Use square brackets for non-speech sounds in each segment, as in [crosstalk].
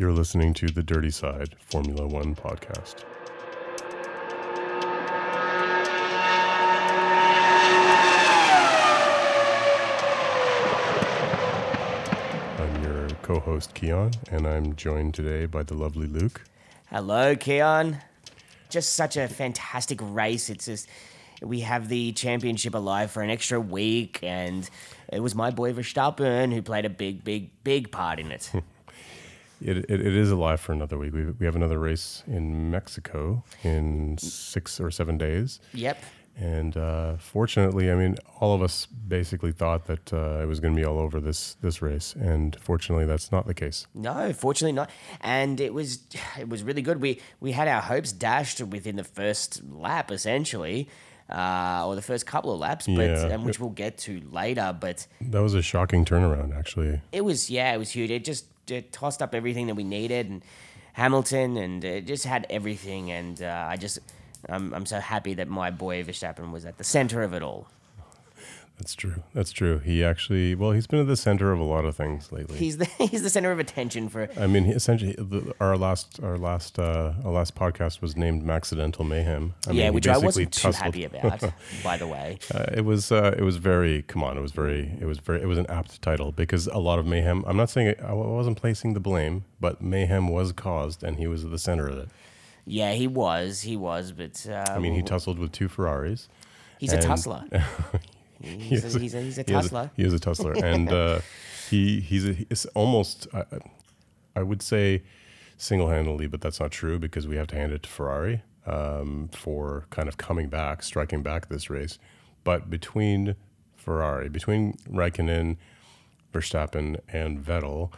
You're listening to the Dirty Side Formula One podcast. I'm your co host, Keon, and I'm joined today by the lovely Luke. Hello, Keon. Just such a fantastic race. It's just we have the championship alive for an extra week, and it was my boy Verstappen who played a big, big, big part in it. [laughs] It, it, it is alive for another week. We, we have another race in Mexico in six or seven days. yep. And uh, fortunately, I mean, all of us basically thought that uh, it was going to be all over this this race, and fortunately, that's not the case. No, fortunately not. And it was it was really good. We we had our hopes dashed within the first lap, essentially. Uh, or the first couple of laps, but Yeah. um, which we'll get to later. But That was a shocking turnaround, actually. it was yeah, it was huge. It just it tossed up everything that we needed, and Hamilton, and it just had everything. And uh, I just I'm I'm so happy that my boy Verstappen was at the center of it all. That's true. That's true. He actually, well, he's been at the center of a lot of things lately. He's the [laughs] he's the center of attention for I mean, essentially, the, our last our last uh, our last podcast was named "Accidental Mayhem." I yeah, mean, which I wasn't too happy about, [laughs] by the way. Uh, it was uh, it was very come on it was very it was very it was an apt title because a lot of mayhem i'm not saying it, i wasn't placing the blame but mayhem was caused and he was at the center of it Yeah, he was, he was, but uh, i mean he tussled with two ferraris he's a tussler. [laughs] He's a, he's a, he's a he is tussler. he is a tussler [laughs] and uh, he he's a, he's almost I, I would say single-handedly but that's not true because we have to hand it to ferrari um, for kind of coming back striking back this race but between ferrari between Raikkonen Verstappen and Vettel,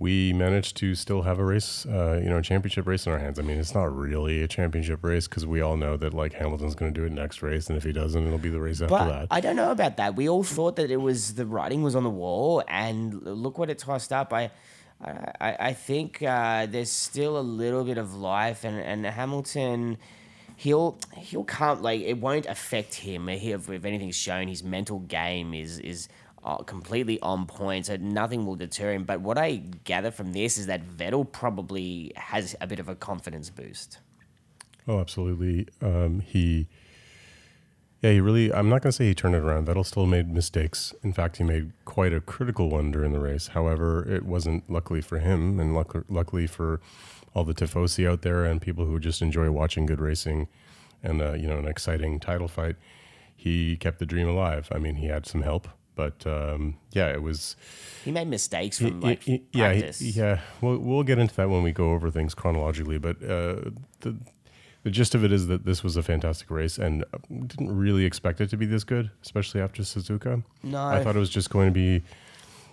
we managed to still have a race, uh, you know, a championship race in our hands. I mean, it's not really a championship race because we all know that like Hamilton's going to do it next race, and if he doesn't, it'll be the race after But that. I don't know about that. We all thought that it was the writing was on the wall, and look what it tossed up. I, I, I think uh, there's still a little bit of life, and, and Hamilton, he'll he'll come like it won't affect him. He, if, if anything's shown, his mental game is is. Uh, completely on point, so nothing will deter him. But what I gather from this is that Vettel probably has a bit of a confidence boost. oh, absolutely. Um, he, yeah, he really. I'm not going to say he turned it around. Vettel still made mistakes. In fact, he made quite a critical one during the race. However, it wasn't luckily for him, and luck, luckily for all the tifosi out there and people who just enjoy watching good racing and uh, you know an exciting title fight. He kept the dream alive. I mean, he had some help, but um, yeah, it was. He made mistakes He- from like he- yeah, he- yeah. We'll we'll get into that when we go over things chronologically. But uh, the the gist of it is that this was a fantastic race, and uh, didn't really expect it to be this good, especially after Suzuka. No. I thought it was just going to be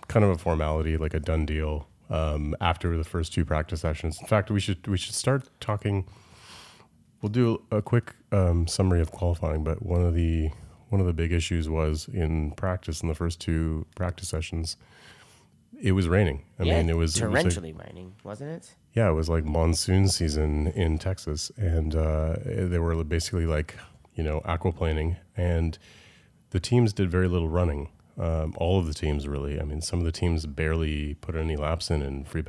kind of a formality, like a done deal. Um, after the first two practice sessions. In fact, we should we should start talking. We'll do a quick um, summary of qualifying, but one of the one of the big issues was in practice in the first two practice sessions. It was raining. I yeah, mean, it was it was like- torrentially raining, wasn't it? yeah, it was like monsoon season in Texas, and uh, they were basically like you know aquaplaning, and the teams did very little running. Um, all of the teams really. I mean, some of the teams barely put any laps in in free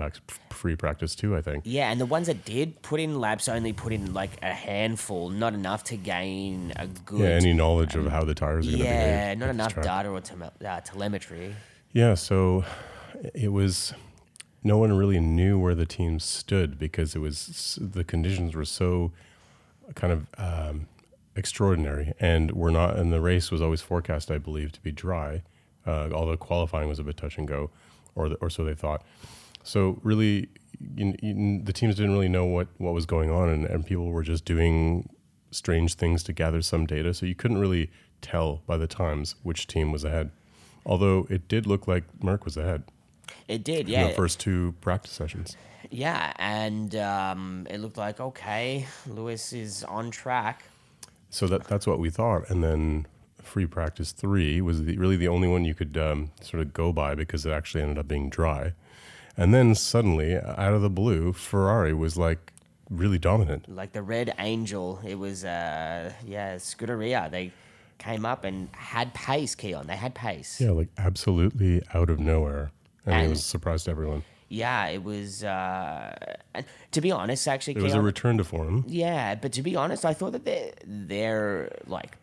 free practice too. I think. Yeah, and the ones that did put in laps only put in like a handful, not enough to gain a good. Yeah, any knowledge of how the tires are going to behave. Yeah, not enough data or uh, telemetry. Yeah, so it was no one really knew where the team stood because it was the conditions were so kind of um, extraordinary, and we're not. And the race was always forecast, I believe, to be dry, uh, although qualifying was a bit touch and go, or the, or so they thought. So really, you, you, the teams didn't really know what what was going on, and, and people were just doing strange things to gather some data. So you couldn't really tell by the times which team was ahead. Although it did look like Merc was ahead It did, in yeah, the first two practice sessions. yeah, and um, it looked like okay, Lewis is on track. So that that's what we thought. And then free practice three was the, really the only one you could um, sort of go by because it actually ended up being dry. And then suddenly, out of the blue, Ferrari was like really dominant. Like the Red Angel, it was uh, yeah, Scuderia. They came up and had pace, Keon. They had pace. Yeah, like absolutely out of nowhere. And, it was a surprise to everyone. yeah, it was. Uh, and to be honest, actually, It was a return to form. yeah, but to be honest, I thought that their their like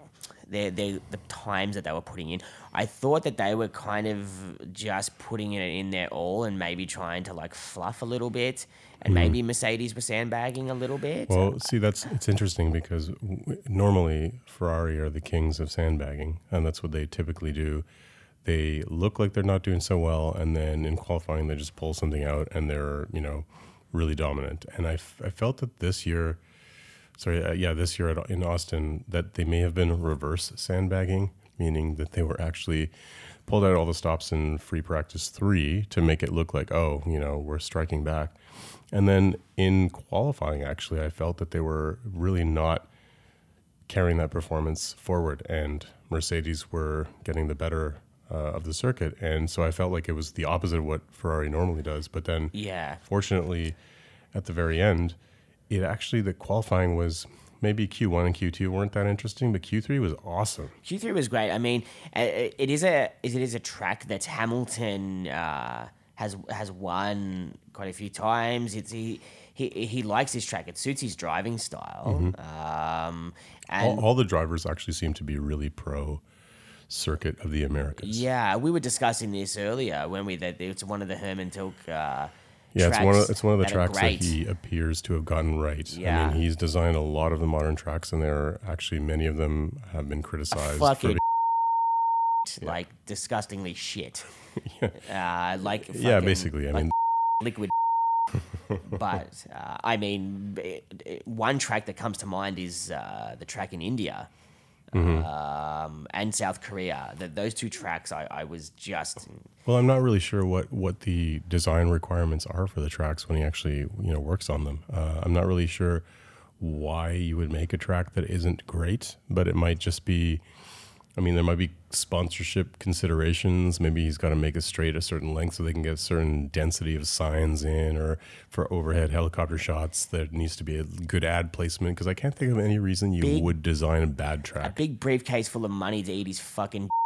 their their the times that they were putting in, I thought that they were kind of just putting it in their all and maybe trying to like fluff a little bit, and hmm. maybe Mercedes were sandbagging a little bit. Well, see, that's it's interesting because w- normally Ferrari are the kings of sandbagging, and that's what they typically do. They look like they're not doing so well, and then in qualifying they just pull something out, and they're you know really dominant. And I, f- I felt that this year, sorry, uh, yeah, this year at, in Austin, that they may have been reverse sandbagging, meaning that they were actually pulled out all the stops in free practice three to make it look like, oh, you know, we're striking back. And then in qualifying, actually, I felt that they were really not carrying that performance forward, and Mercedes were getting the better uh, of the circuit. And so I felt like it was the opposite of what Ferrari normally does. But then, yeah, fortunately, at the very end, it actually the qualifying was maybe Q1 and Q2 weren't that interesting, but Q3 was awesome. Q three was great. I mean, uh, it is a it is a track that Hamilton uh, has has won quite a few times. It's he. He, he likes this track. It suits his driving style. Um, and All, all the drivers actually seem to be really pro circuit of the Americas. Yeah, we were discussing this earlier when we that it's one of the Hermann Tilke. Uh, Yeah, it's one of it's one of the tracks that he appears to have gotten right. I mean, he's designed a lot of the modern tracks, and there are actually many of them have been criticized. for fucking [laughs] Yeah. like disgustingly shit. [laughs] Yeah. Uh, like [laughs] yeah, basically. I like mean, liquid. but uh, I mean, it, it- one track that comes to mind is uh, the track in India. Mm-hmm. Um, and South Korea. That those two tracks, I, I was just well, I'm not really sure what what the design requirements are for the tracks when he actually you know works on them. Uh, I'm not really sure why you would make a track that isn't great, but it might just be. I mean, there might be sponsorship considerations. Maybe he's got to make it straight a certain length so they can get a certain density of signs in, or for overhead helicopter shots, there needs to be a good ad placement. Because I can't think of any reason you Big- would design a bad track. a big briefcase full of money to eat his fucking. [laughs]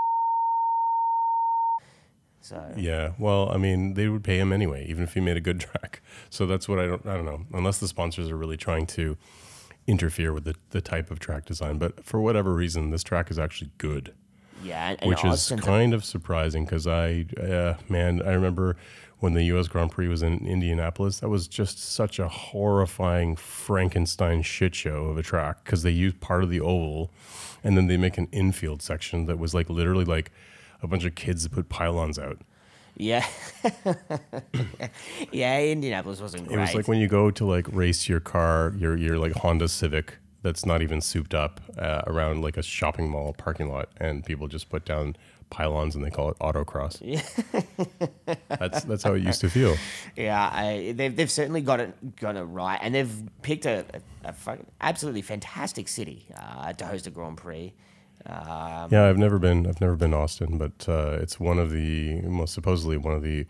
So Yeah, well, I mean, they would pay him anyway, even if he made a good [laughs] track. So that's what I don't. I don't know, unless the sponsors are really trying to interfere with the, the type of track design. But for whatever reason, this track is actually good. yeah, which is kind of surprising because I, uh, man, I remember when the U.S. Grand Prix was in Indianapolis. That was just such a horrifying Frankenstein shit show of a track because they used part of the oval, and then they make an infield section that was like literally like a bunch of kids that put pylons out. Yeah. [laughs] yeah, Indianapolis wasn't great. It was like when you go to like race your car, your your like Honda Civic that's not even souped up uh, around like a shopping mall parking lot, and people just put down pylons and they call it autocross. [laughs] Yeah, that's that's how it used to feel. yeah, I, they've, they've certainly got it got it right, and they've picked a, a, a fucking absolutely fantastic city uh, to host a Grand Prix. Um, Yeah, I've never been. I've never been Austin, but uh, it's one of the most supposedly one of the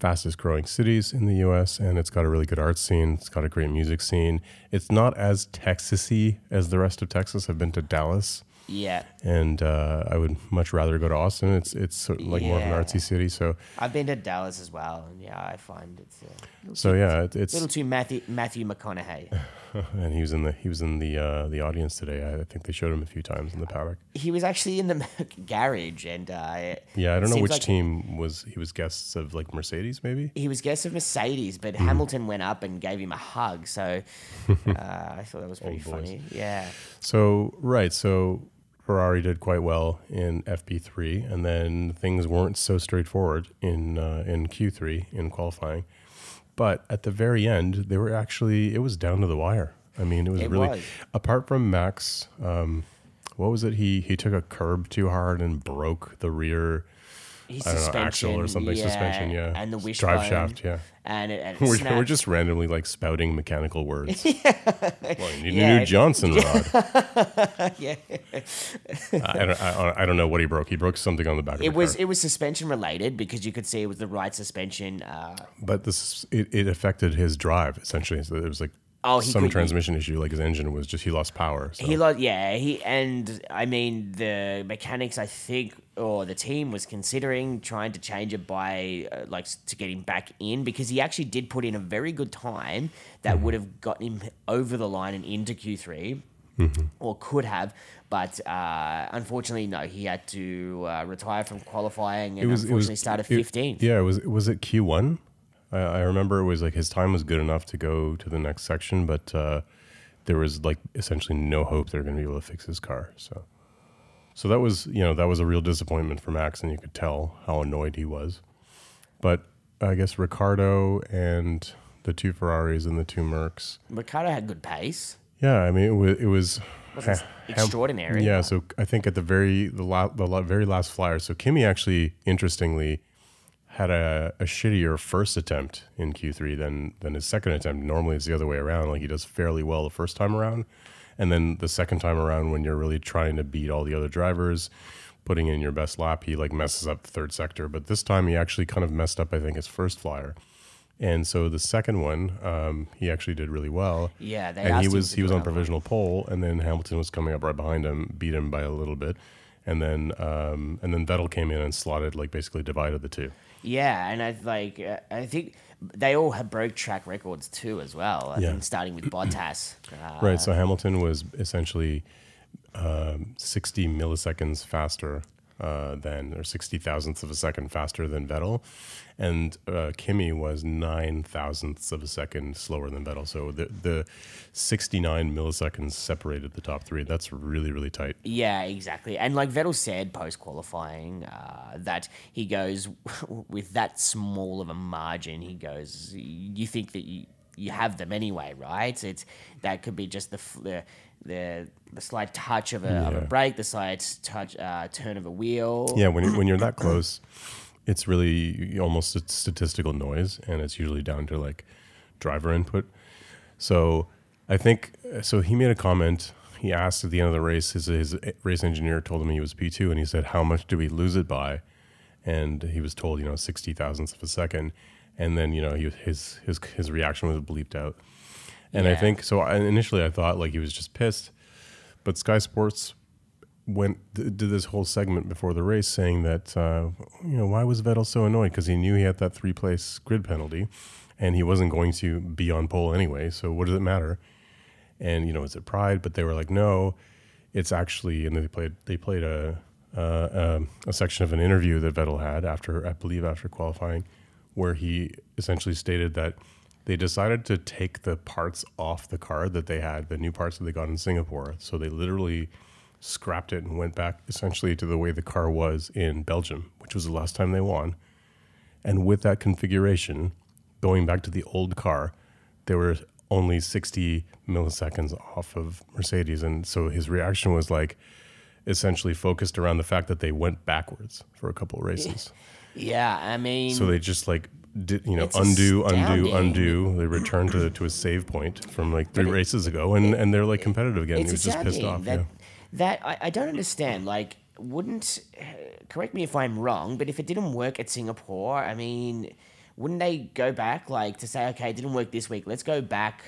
fastest growing cities in the U.S. and it's got a really good art scene. It's got a great music scene. It's not as Texasy as the rest of Texas. I've been to Dallas, yeah, and uh, I would much rather go to Austin. It's it's sort of like more of an artsy city. So I've been to Dallas as well, and yeah, I find it's a so yeah, it, little too Matthew Matthew McConaughey. [laughs] and he was in the he was in the uh, the audience today. I think they showed him a few times in the paddock. he was actually in the [laughs] garage, and uh, Yeah, I don't know which like- team was he was guests of like Mercedes maybe. he was guest of Mercedes, but Hmm. Hamilton went up and gave him a hug. So [laughs] uh, I thought that was pretty funny. Yeah. So right, so Ferrari did quite well in FP3, and then things weren't so straightforward in uh, in Q3 in qualifying. But at the very end, they were actually it was down to the wire. I mean, it was It really was. apart from Max. Um, what was it? He he took a curb too hard and broke the rear. His I don't know, axle or something, suspension, yeah. and the Drive shaft, yeah. and it, and [laughs] it We're, we're just randomly like spouting mechanical words. [laughs] well, you need Yeah. a new Johnson rod. [laughs] yeah. I, don't, I, I don't know what he broke. He broke something on the back of It the was car. it was suspension related because you could see it was the right suspension. Uh, But this it, it affected his drive essentially. So it was like Oh, he some could- transmission issue. Like his engine was just he lost power. So. He lost, yeah. He and I mean the mechanics. I think or the team was considering trying to change it by uh, like to get him back in because he actually did put in a very good time that would have gotten him over the line and into Q3 or could have, but uh, unfortunately, no. He had to uh, retire from qualifying and unfortunately started it- fifteenth. yeah, it was was it Q one? I, I remember it was like his time was good enough to go to the next section, but uh, there was like essentially no hope they're going to be able to fix his car. So, so that was you know that was a real disappointment for Max, and you could tell how annoyed he was. But I guess Ricciardo and the two Ferraris and the two Mercs. Ricciardo had good pace. Yeah, I mean it was it was ha- extraordinary, Yeah, so I think at the very the, la- the la- very last flyer, so Kimi actually interestingly had a, a shittier first attempt in Q3 than than his second attempt. Normally it's the other way around. Like he does fairly well the first time around, and then the second time around when you're really trying to beat all the other drivers, putting in your best lap, he like messes up the third sector. But this time he actually kind of messed up. I think his first flyer. And so the second one, um, he actually did really well. Yeah, they and he was he was on another one. provisional pole, and then Hamilton was coming up right behind him, beat him by a little bit, and then um, and then Vettel came in and slotted like basically divided the two. Yeah, and I like I think they all have broke track records too as well. I Yeah. think starting with Bottas. Uh, Right. So Hamilton was essentially um, 60 milliseconds faster uh, than, or 60 thousandths of a second faster than Vettel. And uh, Kimi was nine thousandths of a second slower than Vettel. So the, the 69 milliseconds separated the top three. That's really, really tight. Yeah, exactly. And like Vettel said post qualifying, uh, that he goes [laughs] with that small of a margin. He goes, you think that you you have them anyway, right? It's that could be just the the the, the slight touch of a, of a brake, the slight touch uh, turn of a wheel. Yeah, when, you, when you're that close, it's really almost a statistical noise, and it's usually down to like driver input. So I think so. He made a comment. He asked at the end of the race. His his race engineer told him he was P two, and he said, "How much do we lose it by?" And he was told, you know, sixty thousandths of a second. And then you know he, his his his reaction was bleeped out. And I think so. I, initially, I thought like he was just pissed, but Sky Sports went th- did this whole segment before the race saying that uh, you know why was Vettel so annoyed because he knew he had that three place grid penalty, and he wasn't going to be on pole anyway. So what does it matter? And you know, is it pride? But they were like, no, it's actually. And they played they played a uh, um, a section of an interview that Vettel had after I believe after qualifying, where he essentially stated that they decided to take the parts off the car that they had, the new parts that they got in Singapore. So they literally scrapped it and went back essentially to the way the car was in Belgium, which was the last time they won. And with that configuration, going back to the old car, they were only 60 milliseconds off of Mercedes. And so his reaction was like essentially focused around the fact that they went backwards for a couple of races. [laughs] Yeah, I mean, So they just like did you know It's undo, undo, astounding. undo. They returned to to a save point from like three races ago, and and they're like competitive again. He it's was just pissed off. that yeah. that I, I don't understand. Like, wouldn't correct me if I'm wrong, but if it didn't work at Singapore, I mean, wouldn't they go back like to say, okay, it didn't work this week, let's go back.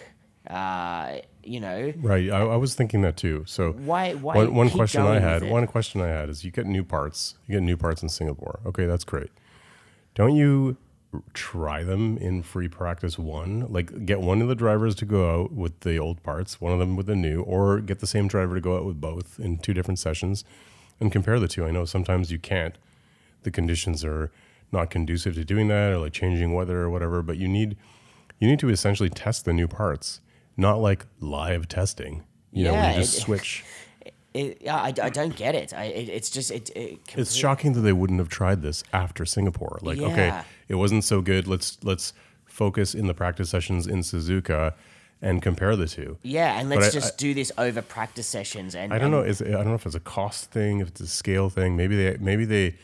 Uh, you know, Right. I, I was thinking that too. So Why- why one, one question I had, one question I had is you get new parts. You get new parts in Singapore. Okay, that's great. Don't you try them in free practice one? Like get one of the drivers to go out with the old parts, one of them with the new, or get the same driver to go out with both in two different sessions and compare the two. I know sometimes you can't. The conditions are not conducive to doing that or like changing weather or whatever, but you need you need to essentially test the new parts, not like live testing. You know, Yeah, you just it- switch. It, yeah, I, I don't get it. I, it it's just it. it It's shocking that they wouldn't have tried this after Singapore. Like, okay, it wasn't so good. Let's let's focus in the practice sessions in Suzuka and compare the two. Yeah, and let's I- just do this over practice sessions. And I don't and know. Is I don't know if it's a cost thing, if it's a scale thing. Maybe they maybe they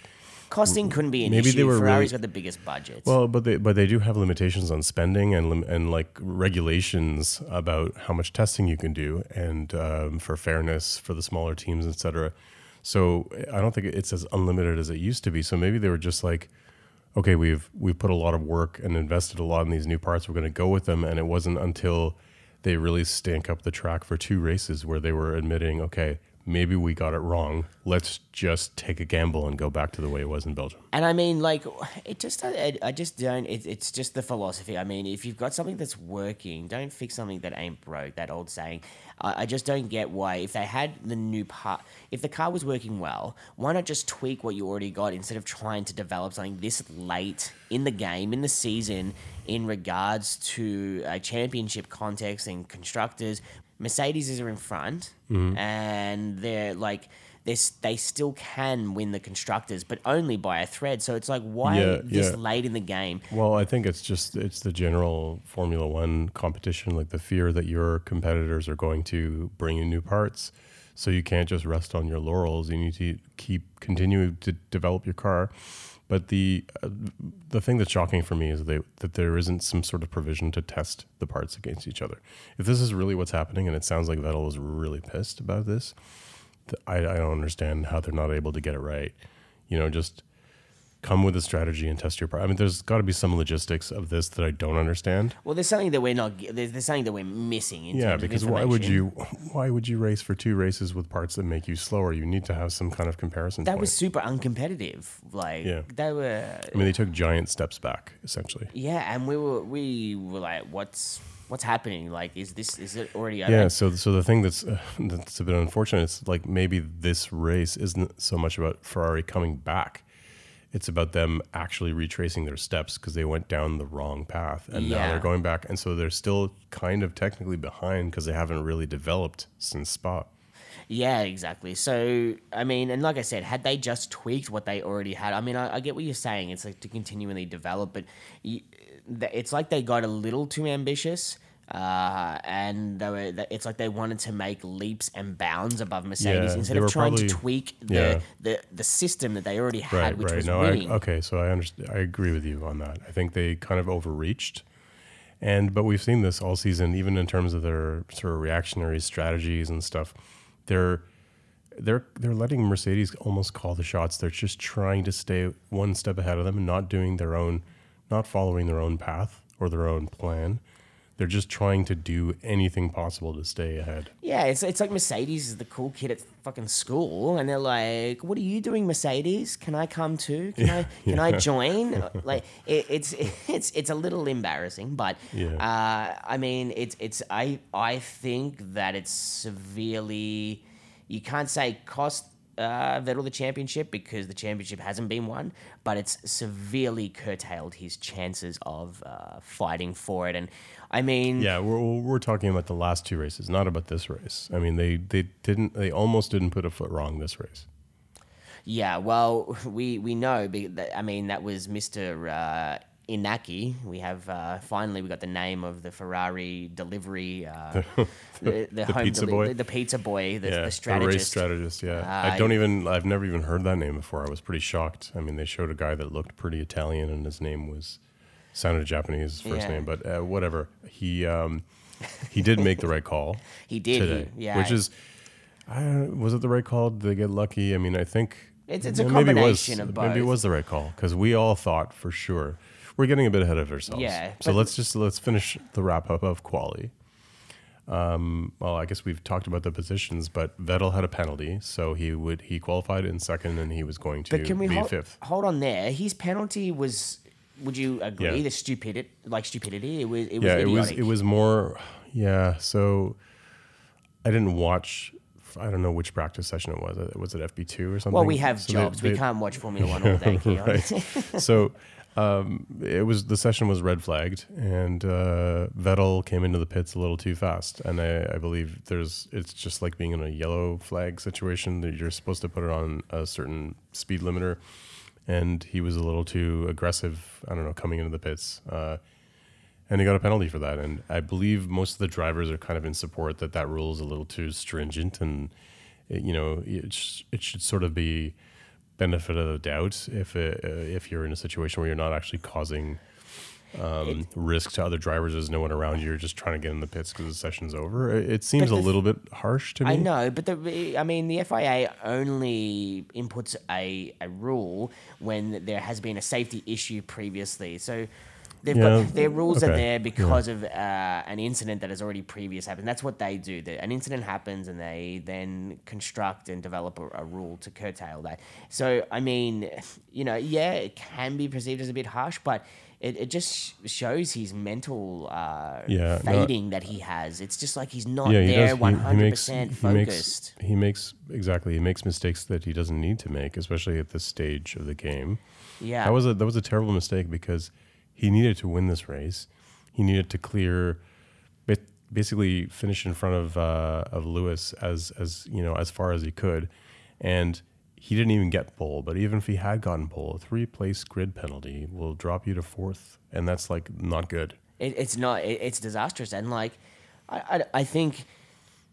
Costing couldn't be an maybe issue. they were Ferrari's really- got the biggest budget. well, but they but they do have limitations on spending and lim- and like regulations about how much testing you can do and um, for fairness for the smaller teams, et cetera. So I don't think it's as unlimited as it used to be. So maybe they were just like, okay, we've we've put a lot of work and invested a lot in these new parts. We're going to go with them, and it wasn't until they really stank up the track for two races where they were admitting, okay, maybe we got it wrong. Let's just take a gamble and go back to the way it was in Belgium. And I mean, like, it just, I, I just don't, it, it's just the philosophy. I mean, if you've got something that's working, don't fix something that ain't broke, that old saying. I, I just don't get why, if they had the new part, if the car was working well, why not just tweak what you already got instead of trying to develop something this late in the game, in the season, in regards to a championship context and constructors? Mercedes is in front, mm-hmm. and they're like, they they still can win the constructors, but only by a thread. So it's like, why Yeah, this yeah. late in the game? Well, I think it's just it's the general Formula One competition, like the fear that your competitors are going to bring you new parts. So you can't just rest on your laurels. You need to keep continue to develop your car. But the uh, the thing that's shocking for me is they, that there isn't some sort of provision to test the parts against each other. If this is really what's happening, and it sounds like Vettel was really pissed about this, th- I, I don't understand how they're not able to get it right. You know, just come with a strategy and test your part. I mean, there's got to be some logistics of this that I don't understand. Well, there's something that we're not. There's, there's something that we're missing. In Yeah, terms of because why would you why would you race for two races with parts that make you slower? You need to have some kind of comparison That point. was super uncompetitive. Like Yeah. they were. I mean, they took giant steps back essentially. Yeah, and we were we were like, what's what's happening? Like, is this is it already? Yeah, so so the thing that's uh, [sighs] that's a bit unfortunate is like maybe this race isn't so much about Ferrari coming back. It's about them actually retracing their steps because they went down the wrong path and now they're going back and so they're still kind of technically behind because they haven't really developed since Spa. Yeah, exactly. So, I mean, and like I said, had they just tweaked what they already had, I mean, I, I get what you're saying. It's like to continually develop, but you, it's like they got a little too ambitious. Uh, and they were, it's like they wanted to make leaps and bounds above Mercedes Yeah, instead of trying probably- to tweak the, yeah. the the system that they already had, Right, which right. was No, I, okay, so I understand. I agree with you on that. I think they kind of overreached, and but we've seen this all season, even in terms of their sort of reactionary strategies and stuff. They're they're they're letting Mercedes almost call the shots. They're just trying to stay one step ahead of them and not doing their own, not following their own path or their own plan. They're just trying to do anything possible to stay ahead. Yeah, it's it's like Mercedes is the cool kid at fucking school, and they're like, "What are you doing, Mercedes? Can I come too? Can I can I join?" [laughs] like it, it's [laughs] it's it's a little embarrassing, but Yeah. uh, I mean, it's it's I I think that it's severely. You can't say cost uh, Vettel the championship because the championship hasn't been won, but it's severely curtailed his chances of uh, fighting for it. And I mean, Yeah, we're we're talking about the last two races, not about this race. I mean, they they didn't they almost didn't put a foot wrong this race. Yeah, well, [laughs] we we know. I mean, that was Mister uh, Inaki. We have uh, finally we got the name of the Ferrari delivery, uh, [laughs] the, the, home pizza deli- boy? the, the pizza boy, the, yeah, the strategist. race strategist. Yeah, Uh, I don't even. I've never even heard that name before. I was pretty shocked. I mean, they showed a guy that looked pretty Italian, and his name was sounded Japanese. First Yeah. name, but uh, whatever. He um, he did make the right call. [laughs] He did, today, he- yeah. Which is, I don't, was it the right call? Did they get lucky? I mean, I think It's- it's a maybe it was- combination of Maybe it was the right call because we all thought for sure we're getting a bit ahead of ourselves. Yeah, So let's just let's finish the wrap up of quali. Um, well, I guess we've talked about the positions, but Vettel had a penalty, so he would he qualified in second, and he was going to But can we be hold, fifth. hold on there? His penalty was. Would you agree? Yeah. The stupidity, like stupidity, it was. It was yeah, it was it was more. Yeah, so I didn't watch. I don't know which practice session it was. Was it FP two or something? Well, we have So they- jobs. we can't watch [laughs] Formula One all day, right. so um, it was the session was red flagged, and uh, Vettel came into the pits a little too fast. And I, I believe there's it's just like being in a yellow flag situation that you're supposed to put it on a certain speed limiter, and he was a little too aggressive. I don't know coming into the pits. Uh, and he got a penalty for that. And I believe most of the drivers are kind of in support that that rule is a little too stringent, and it, you know it, sh- it should sort of be benefit of the doubt if it, uh, if you're in a situation where you're not actually causing um, risk to other drivers. There's no one around you. You're just trying to get in the pits because the session's over. It, it seems a little bit harsh to me. I know, but the I mean, the FIA only inputs a, a rule when there has been a safety issue previously. So They've Yeah, got their rules are there because of uh, an incident that has already previous happened. That's what they do. The, an incident happens, and they then construct and develop a, a rule to curtail that. So, I mean, you know, yeah, it can be perceived as a bit harsh, but it, it just shows his mental uh, Yeah, no, fading that he has. It's just like he's not yeah, he there He, he hundred percent he makes focused. he makes exactly he makes mistakes that he doesn't need to make, especially at this stage of the game. Yeah, That was a that was a terrible mistake because he needed to win this race. He needed to clear, basically finish in front of uh, of Lewis as as you know as far as he could, and he didn't even get pole. But even if he had gotten pole, a three place grid penalty will drop you to fourth, and that's like not good. It, it's not. It, it's disastrous, and like, I, I, I think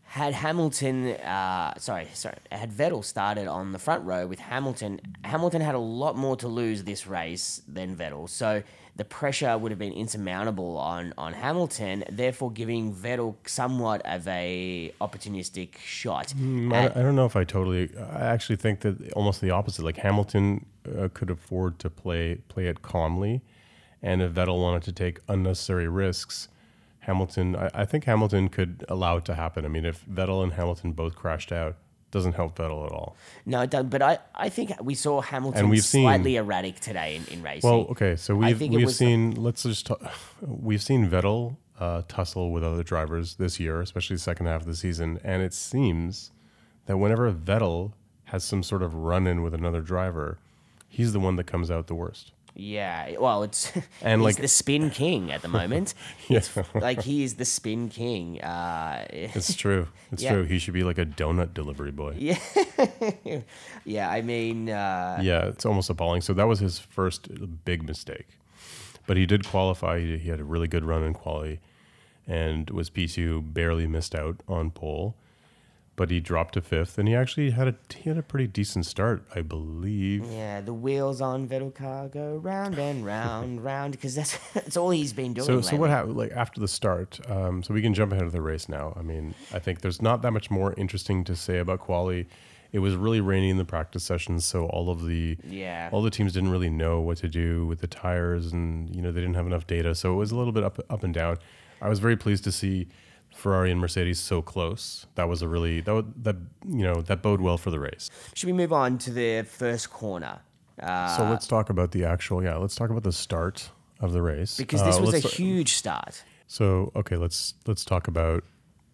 had Hamilton, uh, sorry, sorry, had Vettel started on the front row with Hamilton, Hamilton had a lot more to lose this race than Vettel. So the pressure would have been insurmountable on on Hamilton, therefore giving Vettel somewhat of a opportunistic shot. Mm, I, I don't know if I totally. I actually think that almost the opposite. Like Hamilton uh, could afford to play play it calmly, and if Vettel wanted to take unnecessary risks, Hamilton. I, I think Hamilton could allow it to happen. I mean, if Vettel and Hamilton both crashed out, doesn't help Vettel at all. no, it doesn't, but I, I think we saw Hamilton And we've seen- slightly erratic today in, in racing. Well, okay, so we've we've seen. Let's just talk, we've seen Vettel uh, tussle with other drivers this year, especially the second half of the season, and it seems that whenever Vettel has some sort of run in with another driver, he's the one that comes out the worst. Yeah, well, it's [laughs] And, he's like- the spin king at the moment. [laughs] Yeah. It's like he is the spin king. Uh, It's [laughs] true. It's Yeah. true. He should be like a donut delivery boy. yeah, yeah. I mean, uh, Yeah, it's almost appalling. So that was his first big mistake. But he did qualify. He, he had a really good run in quality and was P2, barely missed out on pole. But he dropped to fifth, and he actually had a he had a pretty decent start, I believe. yeah. The wheels on Vettel car go round and round, [laughs] round, because that's [laughs] that's all he's been doing. So, so what happened? Like after the start, um, so we can jump ahead of the race now. I mean, I think there's not that much more interesting to say about quali. It was really rainy in the practice sessions, so all of the Yeah. all the teams didn't really know what to do with the tires, and you know they didn't have enough data, so it was a little bit up up and down. I was very pleased to see Ferrari and Mercedes so close. That was a really that would, that you know that bode well for the race. Should we move on to the first corner? Uh, So let's talk about the actual yeah. Let's talk about the start of the race because this Uh, was a huge start. So okay, let's let's talk about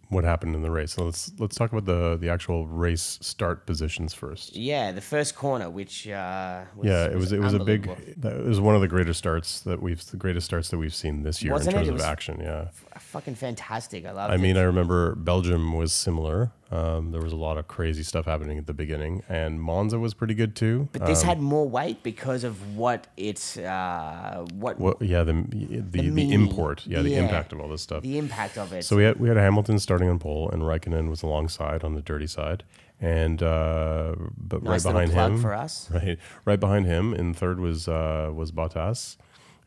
what happened in the race. So let's let's talk about the the actual race start positions first. Yeah, the first corner, which uh, was, yeah, it was it was a big. That was one of the greatest starts that we've the greatest starts that we've seen this year Wasn't in terms It of was action. Yeah, fucking fantastic. I love. I mean, I remember Belgium was similar. Um, there was a lot of crazy stuff happening at the beginning, and Monza was pretty good too. But this Um, had more weight because of what it's uh, what what, yeah, the the, the, meaning. import, yeah, the impact of all this stuff. the impact of it. So we had we had Hamilton starting on pole, and Raikkonen was alongside on the dirty side, and uh, but nice right behind plug him, for us. [laughs] right, right behind him in third was uh, was Bottas,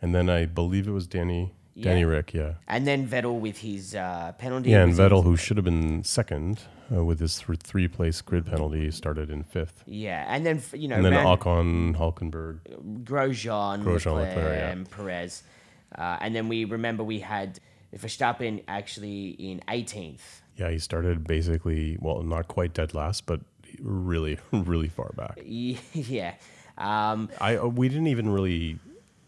and then I believe it was Danny Danny Yeah. Rick, yeah, And then Vettel with his uh, penalty. yeah, and Vettel, who should have been second uh, with his th- three place grid penalty, started in fifth, Yeah, and then you know and then round- Ocon, Hulkenberg, Grosjean, Grosjean, Leclerc, Leclerc, yeah. and Perez, uh, and then we remember we had Verstappen actually in 18th. yeah, he started basically well, not quite dead last, but really, [laughs] really far back. [laughs] yeah. Um, I uh, we didn't even really.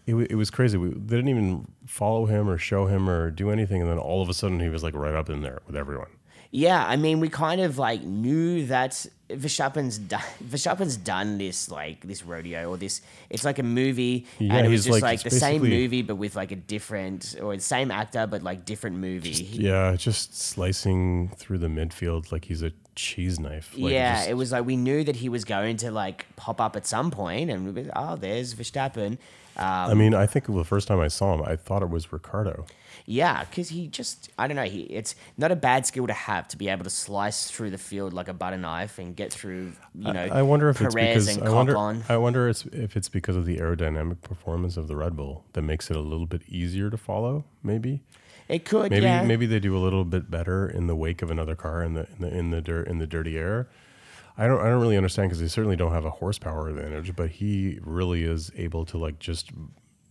It, wa- it was crazy. We they didn't even follow him or show him or do anything, and then all of a sudden he was like right up in there with everyone. Yeah, I mean, we kind of like knew that Verstappen's done, [laughs] Verstappen's done this like this rodeo or this. It's like a movie, Yeah, and it was just like- like, the same movie but with like a different or the same actor but like different movie. He- Yeah, just slicing through the midfield like he's a cheese knife. Like yeah, just- it was like we knew that he was going to like pop up at some point, and we were, oh, there's Verstappen. Um, I mean, I think the first time I saw him, I thought it was Ricciardo. Yeah, because he just, I don't know, he it's not a bad skill to have to be able to slice through the field like a butter knife and get through, you know, I wonder if it's because and I wonder. I wonder if it's because of the aerodynamic performance of the Red Bull that makes it a little bit easier to follow. Maybe. It could, Maybe yeah. maybe they do a little bit better in the wake of another car in the in the in the dirt in the dirty air. I don't I don't really understand because they certainly don't have a horsepower advantage, but he really is able to like just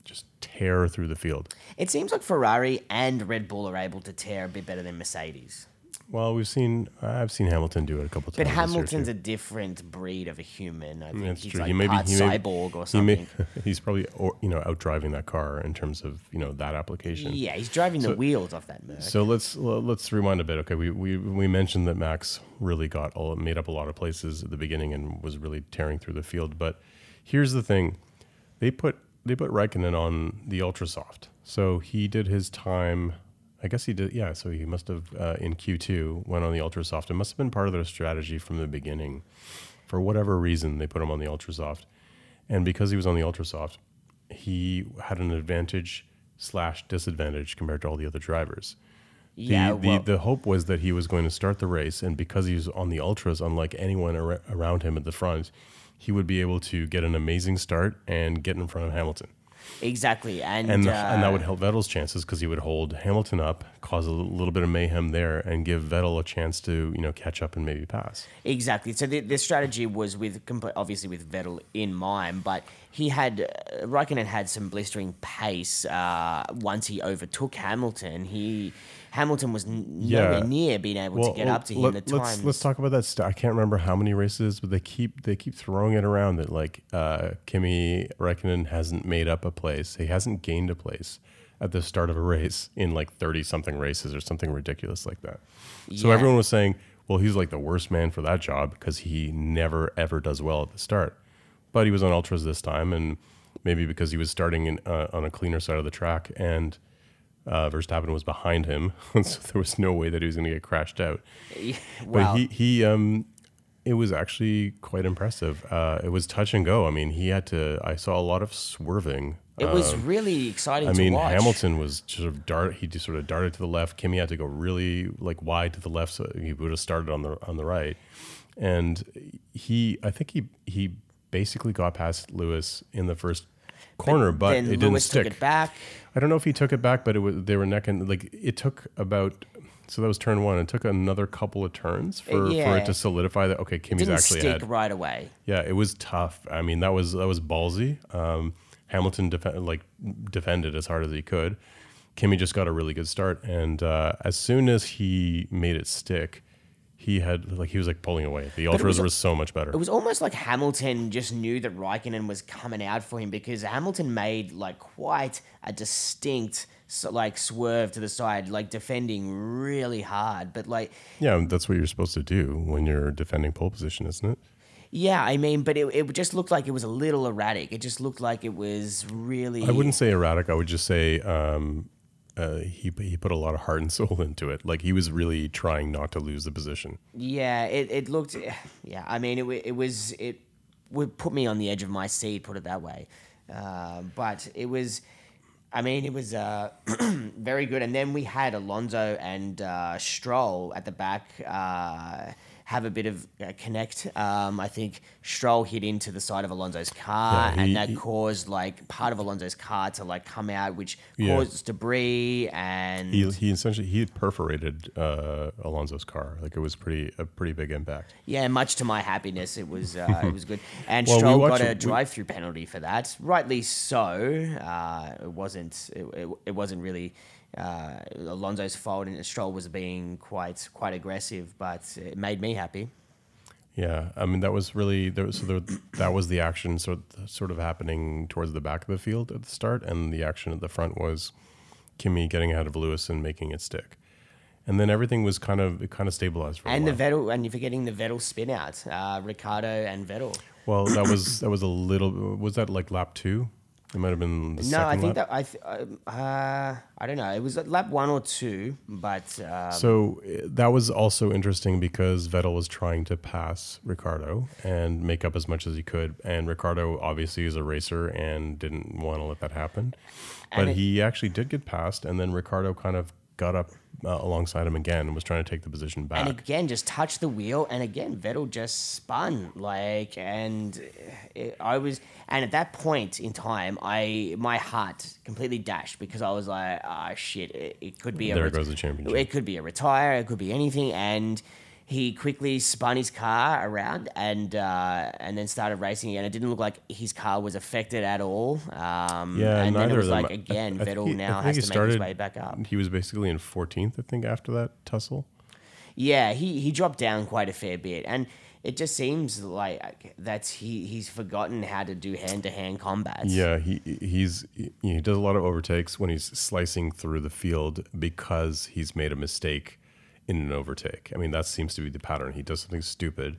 just tear through the field. It seems like Ferrari and Red Bull are able to tear a bit better than Mercedes. Well, we've seen I've seen Hamilton do it a couple times. But Hamilton's a different breed of a human. I think That's he's true. like he may be he may, cyborg or he may- something. [laughs] he's probably or, you know out driving that car in terms of you know that application. Yeah, he's driving the wheels off that Merc. So let's let's rewind a bit. Okay, we, we we mentioned that Max really got all made up a lot of places at the beginning and was really tearing through the field. But here's the thing: they put they put Raikkonen on the ultra soft, so he did his time. I guess he did. Yeah, so he must have uh, in Q two went on the ultra soft. It must have been part of their strategy from the beginning. For whatever reason, they put him on the ultra soft, and because he was on the ultra soft, he had an advantage slash disadvantage compared to all the other drivers. The, yeah, the, well, the hope was that he was going to start the race, and because he was on the ultras, unlike anyone ar- around him at the front, he would be able to get an amazing start and get in front of Hamilton, exactly, and and uh, and that would help Vettel's chances because he would hold Hamilton up, cause a little, little bit of mayhem there, and give Vettel a chance to you know catch up and maybe pass. Exactly. So the, the strategy was with obviously with Vettel in mind, but he had uh, Raikkonen had some blistering pace uh, once he overtook Hamilton. He Hamilton was n- nowhere near being able to get up to him. let, the let's times. let's talk about that. St- I can't remember how many races, but they keep they keep throwing it around that like uh, Kimi Räikkönen hasn't made up a place. He hasn't gained a place at the start of a race in like thirty something races or something ridiculous like that. So Yeah. everyone was saying, well, he's like the worst man for that job because he never ever does well at the start. But he was on ultras this time, and maybe because he was starting in, uh, on a cleaner side of the track and. Uh, Verstappen was behind him, [laughs] so there was no way that he was going to get crashed out. Yeah, But he he um it was actually quite impressive. Uh, it was touch and go. I mean, he had to. I saw a lot of swerving. it was Um, really exciting I mean, watch. Hamilton was sort of dart. He just sort of darted to the left. Kimi had to go really like wide to the left, so he would have started on the on the right. And he, I think he he basically got past Lewis in the first corner, but, then it didn't stick. took it back. I don't know if he took it back, but it was they were neck and like it took about so that was turn one. It took another couple of turns for, for it to solidify that okay, Kimi's Didn't actually stick ahead. right away. Yeah, it was tough. I mean, that was that was ballsy. Um, Hamilton def- like defended as hard as he could. Kimi just got a really good start, and uh, as soon as he made it stick, he had like he was like pulling away. The ultras was- were so much better. It was almost like Hamilton just knew that Raikkonen was coming out for him because Hamilton made like quite a distinct like swerve to the side, like defending really hard. But like, yeah, that's what you're supposed to do when you're defending pole position, isn't it? yeah, I mean, but it, it just looked like it was a little erratic. It just looked like it was really. I wouldn't say erratic. I would just say um, uh, he he put a lot of heart and [laughs] soul into it. Like he was really trying not to lose the position. Yeah, it, it looked. [sighs] Yeah, I mean, it, it was. It would put me on the edge of my seat, put it that way. Uh, but it was. I mean, it was uh, [clears throat] very good. And then we had Alonso and uh, Stroll at the back uh, have a bit of uh, connect. Um, I think Stroll hit into the side of Alonso's car, Yeah, he- and that he- caused like part of Alonso's car to like come out, which Yeah. caused debris and. He he essentially he perforated uh, Alonso's car. Like it was pretty a pretty big impact. Yeah, much to my happiness, it was uh, it was good. [laughs] And Well, Stroll got a it- drive-through penalty for that, rightly so. Uh, it wasn't it, it, it wasn't really uh, Alonso's fault, and Stroll was being quite quite aggressive, but it made me happy. Yeah, I mean that was really there. Was, so there, that was the action sort sort of happening towards the back of the field at the start, and the action at the front was Kimi getting ahead of Lewis and making it stick. And then everything was kind of it kind of stabilized for a And the Vettel, and you're forgetting the Vettel spin out, uh, Ricciardo and Vettel. well, that was that was a little. Was that like lap two? It might have been the No, I think lap. that I th- uh, uh, I don't know. It was lap one or two, but um, So uh, that was also interesting because Vettel was trying to pass Ricciardo and make up as much as he could, and Ricciardo obviously is a racer and didn't want to let that happen. But it- he actually did get passed, and then Ricciardo kind of got up uh, alongside him again and was trying to take the position back. and again just touched the wheel and again vettel just spun like and it, i was and at that point in time i my heart completely dashed because i was like ah shit it, it could be a There ret- goes the championship. it could be a retire it could be anything and he quickly spun his car around and uh, and then started racing again. It didn't look like his car was affected at all. Um, Yeah, and then it was of them. like again, [laughs] I think Vettel he- now has to make his way back up. He was basically in 14th, I think, after that tussle. Yeah, he, he dropped down quite a fair bit, and it just seems like that's he he's forgotten how to do hand to hand combats. Yeah, he he's he, he does a lot of overtakes when he's slicing through the field because he's made a mistake in an overtake. I mean, that seems to be the pattern. He does something stupid,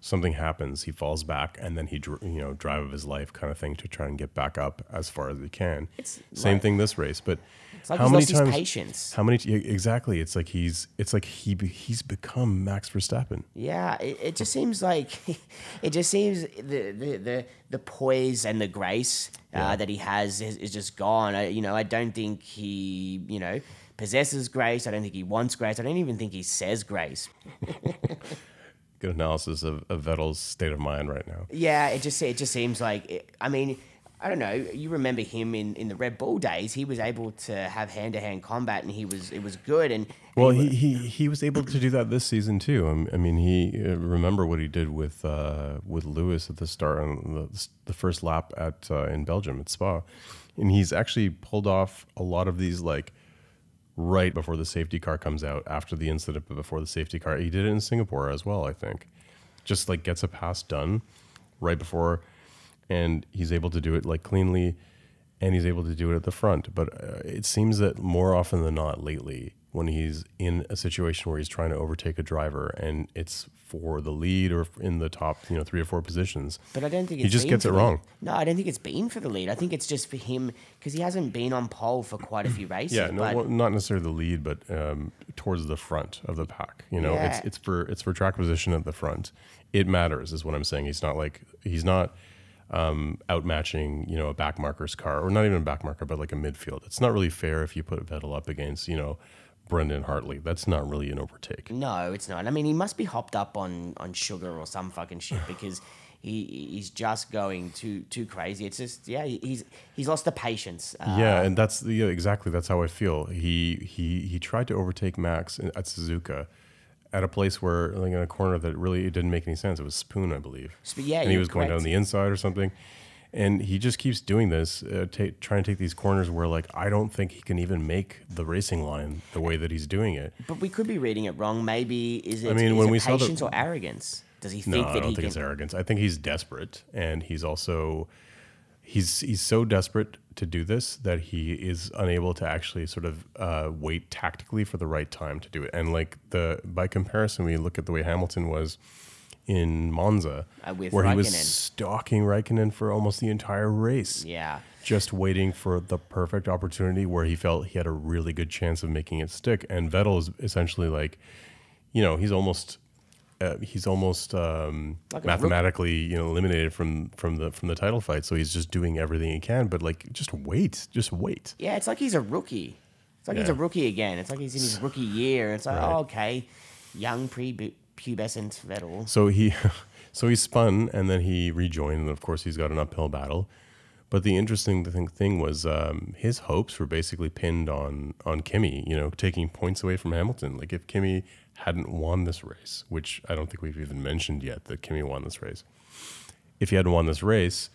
something happens, he falls back, and then he dr- you know drive of his life kind of thing to try and get back up as far as he can. It's Same like- thing this race, but It's like how many lost times? his patience. How many? yeah, Exactly. It's like he's it's like he he's become Max Verstappen. Yeah, it, it just seems like [laughs] it just seems the the the, the poise and the grace uh, Yeah. that he has is, is just gone. I, you know, I don't think he you know possesses grace. I don't think he wants grace. I don't even think he says grace. [laughs] Good analysis of, of Vettel's state of mind right now. Yeah, it just it just seems like it, I mean. I don't know. You remember him in, in the Red Bull days? He was able to have hand to hand combat, and he was it was good. And Well, he, he he was able to do that this season too. Um, I mean, he uh, remember what he did with uh, with Lewis at the start on the, the first lap at uh, in Belgium at Spa, and he's actually pulled off a lot of these like right before the safety car comes out after the incident, but before the safety car. He did it in Singapore as well, I think. Just like gets a pass done right before, and he's able to do it like cleanly, and he's able to do it at the front. But uh, it seems that more often than not lately, when he's in a situation where he's trying to overtake a driver and it's for the lead or in the top, you know, three or four positions, But I don't think He it's just gets it wrong. No, I don't think it's been for the lead. I think it's just for him because he hasn't been on pole for quite a few [clears throat] races. Yeah, no, well, not necessarily the lead, but um, towards the front of the pack. You know, it's Yeah. it's for it's for track position at the front. It matters, is what I'm saying. He's not like he's not um, outmatching, you know, a back marker's car, or not even a back marker, but like a midfield. It's not really fair if you put Vettel up against, you know, Brendan Hartley. That's not really an overtake. no, it's not. I mean, he must be hopped up on on sugar or some fucking shit because. [sighs] He, he's just going too too crazy. It's just yeah. He's he's lost the patience. Uh, Yeah, and that's the, yeah, exactly that's how I feel. He he he tried to overtake Max at Suzuka at a place where like in a corner that really it didn't make any sense. It was Spoon, I believe. Sp- yeah, and he was going down the inside or something. And he just keeps doing this, uh, ta trying to take these corners where, like, I don't think he can even make the racing line the way that he's doing it. But we could be reading it wrong. Maybe is it, mean, is when it we saw the- patience or arrogance? Does he think No, think I that don't he think can? it's arrogance. I think he's desperate, and he's also he's he's so desperate to do this that he is unable to actually sort of uh, wait tactically for the right time to do it. And like the by comparison, we look at the way Hamilton was in Monza, Uh, with where he was stalking Raikkonen for almost the entire race, Yeah. just waiting for the perfect opportunity where he felt he had a really good chance of making it stick. And Vettel is essentially like, you know, he's almost. Uh, he's almost um, Like mathematically, you know, eliminated from from the from the title fight. So he's just doing everything he can. But like, just wait, just wait. Yeah, it's like he's a rookie. It's like he's a rookie again. It's like he's in his rookie year. It's like, Right. oh, okay, young pre-pubescent Vettel. So he, [laughs] so he spun and then he rejoined, and of course he's got an uphill battle. But the interesting thing, thing was um, his hopes were basically pinned on on Kimi, you know, taking points away from Hamilton. Like if Kimi hadn't won this race, which I don't think we've even mentioned yet that Kimi won this race. If he hadn't won this race,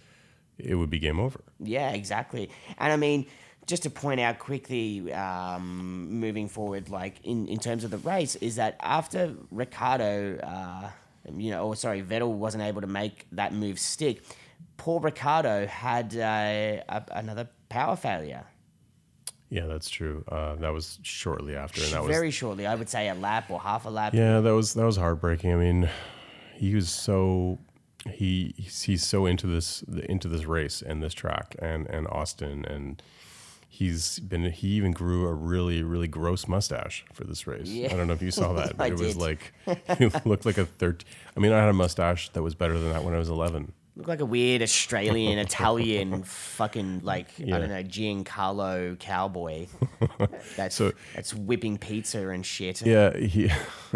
it would be game over. Yeah, exactly. And I mean, just to point out quickly, um, moving forward, like in, in terms of the race, is that after Ricciardo, uh, you know, or sorry, Vettel wasn't able to make that move stick, Paul Ricciardo had uh, a, another power failure. Yeah, that's true. Uh, that was shortly after, and that was Very shortly, I would say a lap or half a lap. Yeah, that was that was heartbreaking. I mean, he was so he he's so into this into this race and this track and and Austin and he's been he even grew a really really gross mustache for this race. Yeah. I don't know if you saw that. [laughs] I it was did. like [laughs] he looked like a 13 I mean, I had a mustache that was better than that when I was 11. Look like a weird Australian, Italian, [laughs] fucking like Yeah. I don't know Giancarlo cowboy. [laughs] That's So- that's whipping pizza and shit. Yeah, he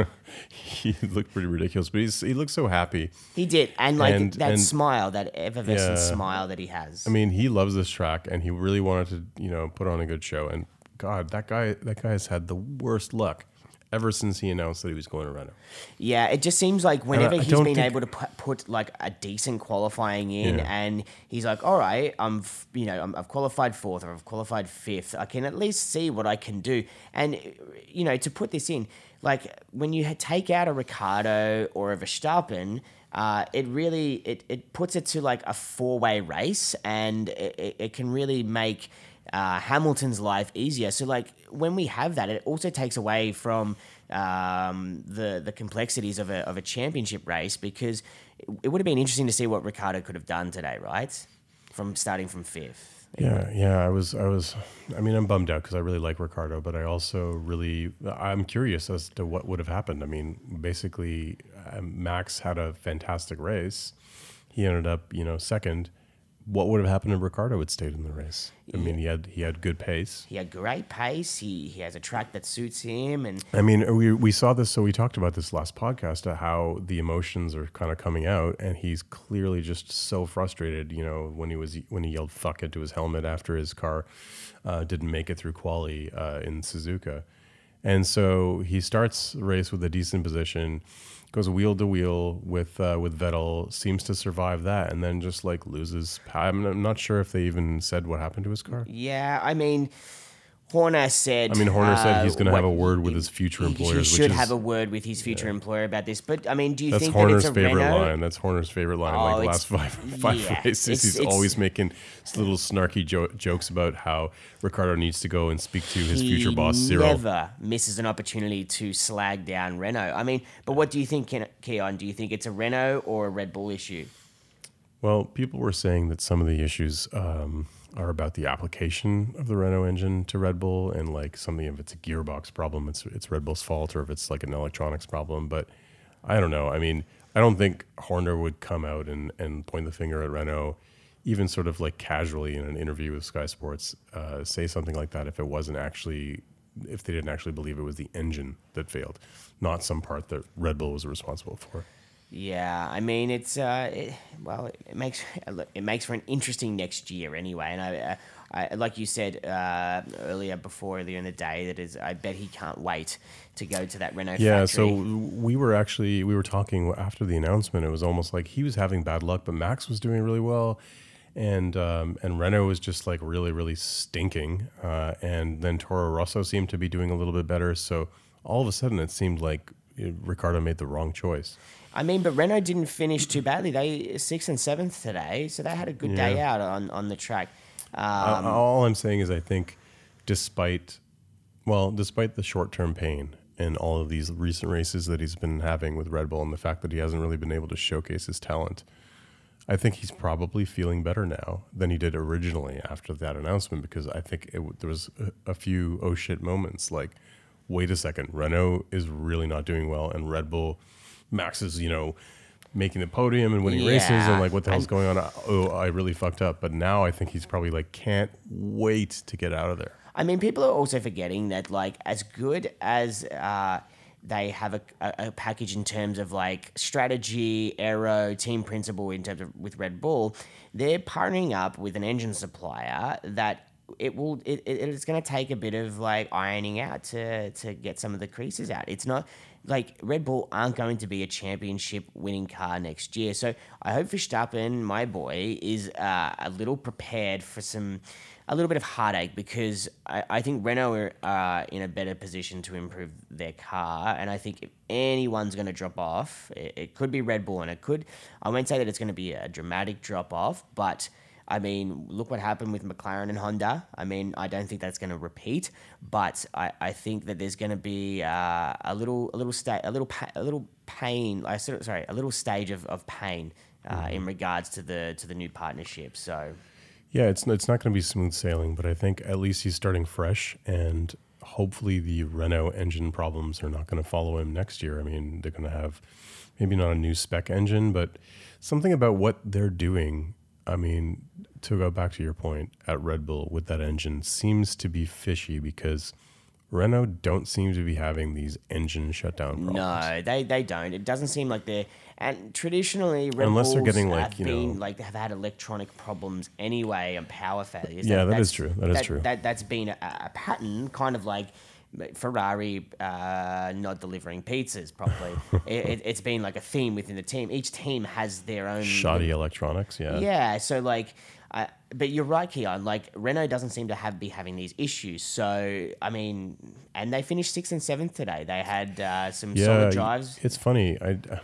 [laughs] he looked pretty ridiculous, but he's he looked so happy. He did, and like And- that and- smile, that effervescent Yeah. smile that he has. I mean, he loves this track, and he really wanted to, you know, put on a good show. And God, that guy, that guy has had the worst luck. Ever since he announced that he was going to Renault. Yeah, it just seems like whenever I he's don't been think- able to put, put like a decent qualifying in, Yeah. and he's like, "All right, I'm, f- you know, I'm, I've qualified fourth or I've qualified fifth. I can at least see what I can do." And you know, to put this in, like when you take out a Ricciardo or a Verstappen. Uh, it really it, it puts it to like a four way race and it, it, it can really make uh, Hamilton's life easier. So like when we have that, it also takes away from um, the the complexities of a of a championship race because it, would have been interesting to see what Ricciardo could have done today, right? From starting from fifth. Yeah, yeah. I was, I was. I mean, I'm bummed out because I really like Ricciardo, but I also really, I'm curious as to what would have happened. I mean, basically, um, Max had a fantastic race. He ended up, you know, second. What would have happened if Ricciardo had stayed in the race? I mean, he had he had good pace. He had great pace. He he has a track that suits him, and I mean, we we saw this. So we talked about this last podcast uh, how the emotions are kind of coming out, and he's clearly just so frustrated. You know, when he was when he yelled "fuck" into his helmet after his car uh, didn't make it through quali uh, in Suzuka, and so he starts the race with a decent position, goes wheel to wheel with uh, with Vettel, seems to survive that, and then just like loses. I'm I'm not sure if they even said what happened to his car. yeah, I mean. Horner said. I mean, Horner said uh, he's going to have a word with his future employers. He should have a word with his future employer about this. But I mean, do you That's think Horner's that it's a favorite Renault? line. That's Horner's favorite line. Oh, like the last five [laughs] five yeah, races, it's- he's it's- always making little snarky jo- jokes about how Ricciardo needs to go and speak to his future boss Cyril. never misses an opportunity to slag down Renault. I mean, but what do you think, Keon? Do you think it's a Renault or a Red Bull issue? Well, people were saying that some of the issues um, are about the application of the Renault engine to Red Bull, and like something if it's a gearbox problem, it's it's Red Bull's fault, or if it's like an electronics problem. But I don't know. I mean, I don't think Horner would come out and and point the finger at Renault, even sort of like casually in an interview with Sky Sports, uh, say something like that if it wasn't actually if they didn't actually believe it was the engine that failed, not some part that Red Bull was responsible for. Yeah, I mean it's uh, it, well, it makes [laughs] it makes for an interesting next year anyway. And I, I, I like you said uh, earlier before earlier in the day that is, I bet he can't wait to go to that Renault Yeah, factory. so we were actually we were talking after the announcement. It was almost like he was having bad luck, but Max was doing really well, and um, and Renault was just like really really stinking. Uh, and then Toro Rosso seemed to be doing a little bit better. So all of a sudden, it seemed like uh, Ricciardo made the wrong choice. I mean, but Renault didn't finish too badly. They sixth and seventh today, so they had a good day out on, on the track. Um, Uh, all I'm saying is, I think, despite, well, despite the short-term pain and all of these recent races that he's been having with Red Bull, and the fact that he hasn't really been able to showcase his talent, I think he's probably feeling better now than he did originally after that announcement. Because I think it, there was a, a few oh shit moments, like, wait a second, Renault is really not doing well, and Red Bull, Max is, you know. Making the podium and winning races, Yeah, and like, what the hell's I'm- going on? Oh, I really fucked up. But now I think he's probably like, can't wait to get out of there. I mean, people are also forgetting that, like, as good as uh, they have a, a, a package in terms of like strategy, aero, team principal in terms of with Red Bull, they're partnering up with an engine supplier that it will it, it, it's going to take a bit of like ironing out to to get some of the creases out. It's not like Red Bull aren't going to be a championship winning car next year. So I hope Verstappen, my boy, is uh, a little prepared for some a little bit of heartache because I, I think Renault are uh, in a better position to improve their car. And I think if anyone's going to drop off, it, it could be Red Bull. And it could, I won't say that it's going to be a dramatic drop off, but I mean, look what happened with McLaren and Honda. I mean, I don't think that's going to repeat, but I, I think that there's going to be uh, a little a little sta- a little pa- a little pain. I sorry, a little stage of, of pain uh, in regards to the to the new partnership. So Yeah, it's it's not going to be smooth sailing, but I think at least he's starting fresh, and hopefully the Renault engine problems are not going to follow him next year. I mean, they're going to have maybe not a new spec engine, but something about what they're doing. I mean, to go back to your point at Red Bull with that engine seems to be fishy because Renault don't seem to be having these engine shutdown problems. no, they they don't. It doesn't seem like they're and traditionally Red Unless they're Bulls getting, like, you been know- like they have had electronic problems anyway and power failures. Yeah, that that's- is true. That is true. That that's been a, a pattern, kind of like Ferrari uh, not delivering pizzas properly. [laughs] it, it, it's been like a theme within the team. Each team has their own Shoddy electronics, yeah. yeah, so like, uh, but you're right, Keon. Like Renault doesn't seem to have be having these issues. So I mean, and they finished sixth and seventh today. They had uh, some solid drives. It's funny. I, I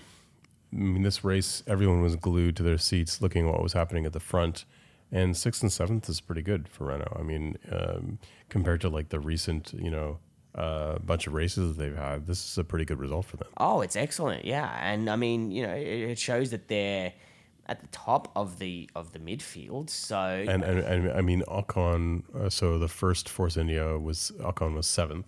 mean, this race, everyone was glued to their seats, looking at what was happening at the front, and sixth and seventh is pretty good for Renault. I mean, um, compared to like the recent, you know, uh, bunch of races that they've had, this is a pretty good result for them. Oh, it's excellent. Yeah, and I mean, you know, it, it shows that they're at the top of the of the midfield. So And and, and I mean, Ocon. Uh, so the first Force India was Ocon was seventh,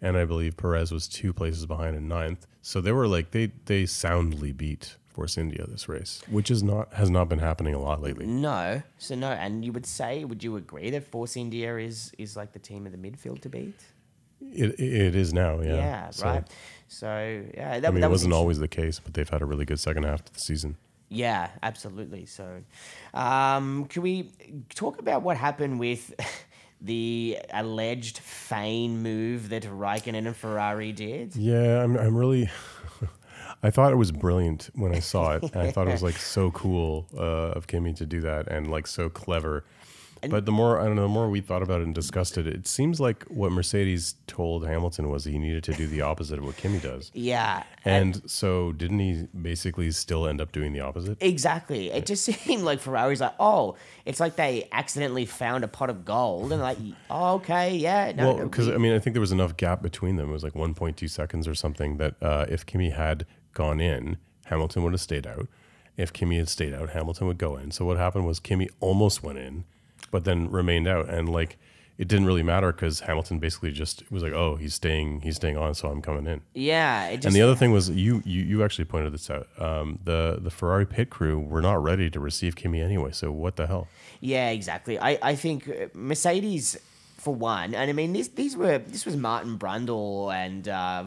and I believe Perez was two places behind in ninth. So they were like they they soundly beat Force India this race, which is not has not been happening a lot lately. no, so no, and you would say, would you agree that Force India is is like the team of the midfield to beat? It it is now, yeah. Yeah, So, right. So yeah, that, I mean, that it was wasn't always the case, but they've had a really good second half to the season. Yeah, absolutely. So, um, can we talk about what happened with [laughs] the alleged feign move that Raikkonen and Ferrari did? Yeah, I'm I'm really. [laughs] I thought it was brilliant when I saw it. I thought it was like so cool uh, of Kimi to do that and like so clever. But the more I don't know, the more we thought about it and discussed it, it seems like what Mercedes told Hamilton was he needed to do the opposite of what Kimi does. Yeah, And so didn't he basically still end up doing the opposite? Exactly. It just [laughs] seemed like Ferrari's like, oh, it's like they accidentally found a pot of gold and like, oh, okay, yeah. No, Well, no, because we- I mean, I think there was enough gap between them. It was like 1.2 seconds or something. That uh, if Kimi had gone in, Hamilton would have stayed out. If Kimi had stayed out, Hamilton would go in. So what happened was Kimi almost went in, but then remained out, and like it didn't really matter because Hamilton basically just was like, "Oh, he's staying, he's staying on, so I'm coming in." yeah, it just, And the other thing was you you, you actually pointed this out. Um, the the Ferrari pit crew were not ready to receive Kimi anyway. So what the hell? yeah, exactly. I, I think uh, Mercedes, for one, and I mean, this, these were, this was Martin Brundle and uh,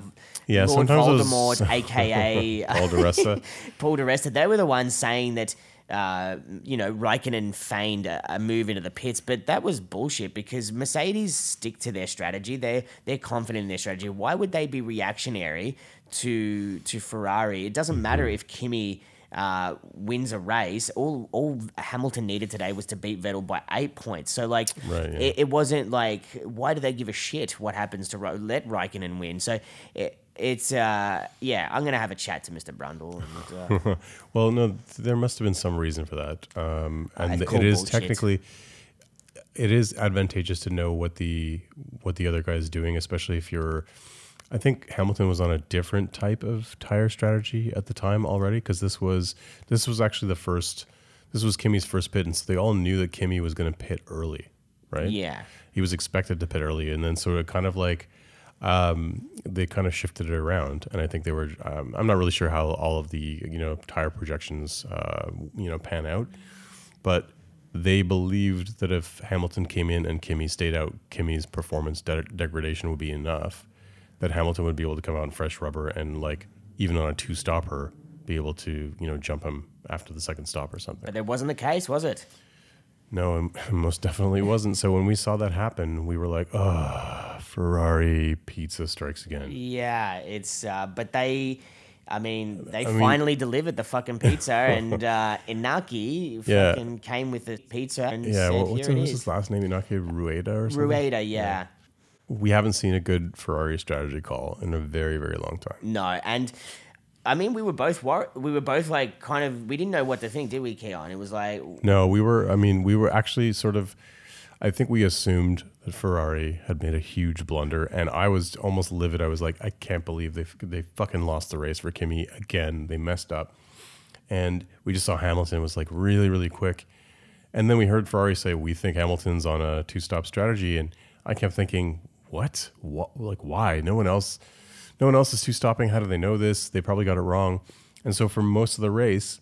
Yeah, Lord sometimes it was- Voldemort, [laughs] aka Paul di Resta. [laughs] Paul di Resta, they were the ones saying that, uh, you know, Raikkonen feigned a, a move into the pits, but that was bullshit because Mercedes stick to their strategy. They're they're confident in their strategy. Why would they be reactionary to to Ferrari? It doesn't matter Mm-hmm. if Kimi. Uh, wins a race. All all Hamilton needed today was to beat Vettel by eight points. So like, Right, yeah. it, it wasn't like why do they give a shit what happens to Ro- let Raikkonen win? So it, it's uh yeah. I'm gonna have a chat to Mr. Brundle. And, uh, [laughs] Well, no, there must have been some reason for that, um, and I'd th- call it is bullshit. technically, it is advantageous to know what the what the other guy is doing, especially if you're. I think Hamilton was on a different type of tire strategy at the time already because this was this was actually the first. This was Kimi's first pit, and so they all knew that Kimi was going to pit early, right? Yeah. he was expected to pit early, and then sort of kind of like um, they kind of shifted it around, and I think they were. Um, I'm not really sure how all of the you know tire projections uh, you know pan out, but they believed that if Hamilton came in and Kimi stayed out, Kimi's performance de- degradation would be enough that Hamilton would be able to come out in fresh rubber and like even on a two stopper be able to you know jump him after the second stop or something. But that wasn't the case, was it? No, it most definitely wasn't. So when we saw that happen, we were like, "Oh, Ferrari pizza strikes again." Yeah, it's uh, but they, I mean, they mean- finally delivered the fucking pizza, [laughs] and uh, Inaki Yeah. fucking came with the pizza and Yeah, said, well, what's, "Here it what's his last name? Inaki Rueda or something? Rueda, yeah. We haven't seen a good Ferrari strategy call in a very, very long time. No, and I mean, we were both wor- we were both like kind of we didn't know what to think, did we, Keon? It was like, No, we were. I mean, we were actually sort of. I think we assumed that Ferrari had made a huge blunder, and I was almost livid. I was like, I can't believe they they fucking lost the race for Kimi again. They messed up, and we just saw Hamilton was like really, really quick, and then we heard Ferrari say we think Hamilton's on a two stop strategy, and I kept thinking, what? What? Like why? No one else. No one else is two stopping. How do they know this? They probably got it wrong. And so for most of the race,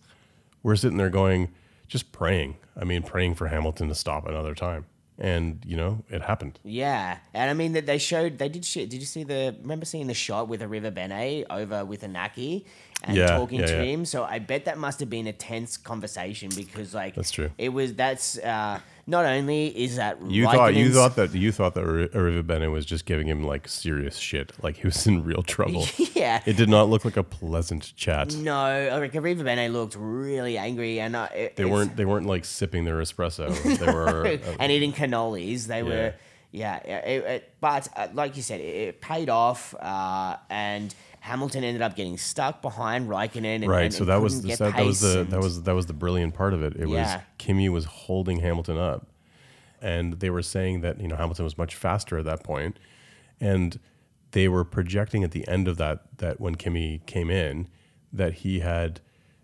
we're sitting there going, just praying. I mean, praying for Hamilton to stop another time. And, you know, it happened. yeah, and I mean that they showed they did shit. Did you see the? Remember seeing the shot with Arrivabene over with Inaki and Yeah, talking yeah, to yeah. him? So I bet that must have been a tense conversation because like That's true. It was that's uh, not only is that You thought you thought that you thought that Arrivabene was just giving him like serious shit, like he was in real trouble. [laughs] yeah. It did not look like a pleasant chat. no, like Arrivabene looked really angry, and uh, it, They weren't they weren't like sipping their espresso. [laughs] They were uh, and eating cannolis. They were, yeah. It, it, but uh, like you said, it, it paid off, uh, and Hamilton ended up getting stuck behind Raikkonen. And, right. and- so that was the, that, that was the that was that was the brilliant part of it. It Yeah. was Kimi was holding Hamilton up, and they were saying that you know Hamilton was much faster at that point, and they were projecting at the end of that that when Kimi came in that he had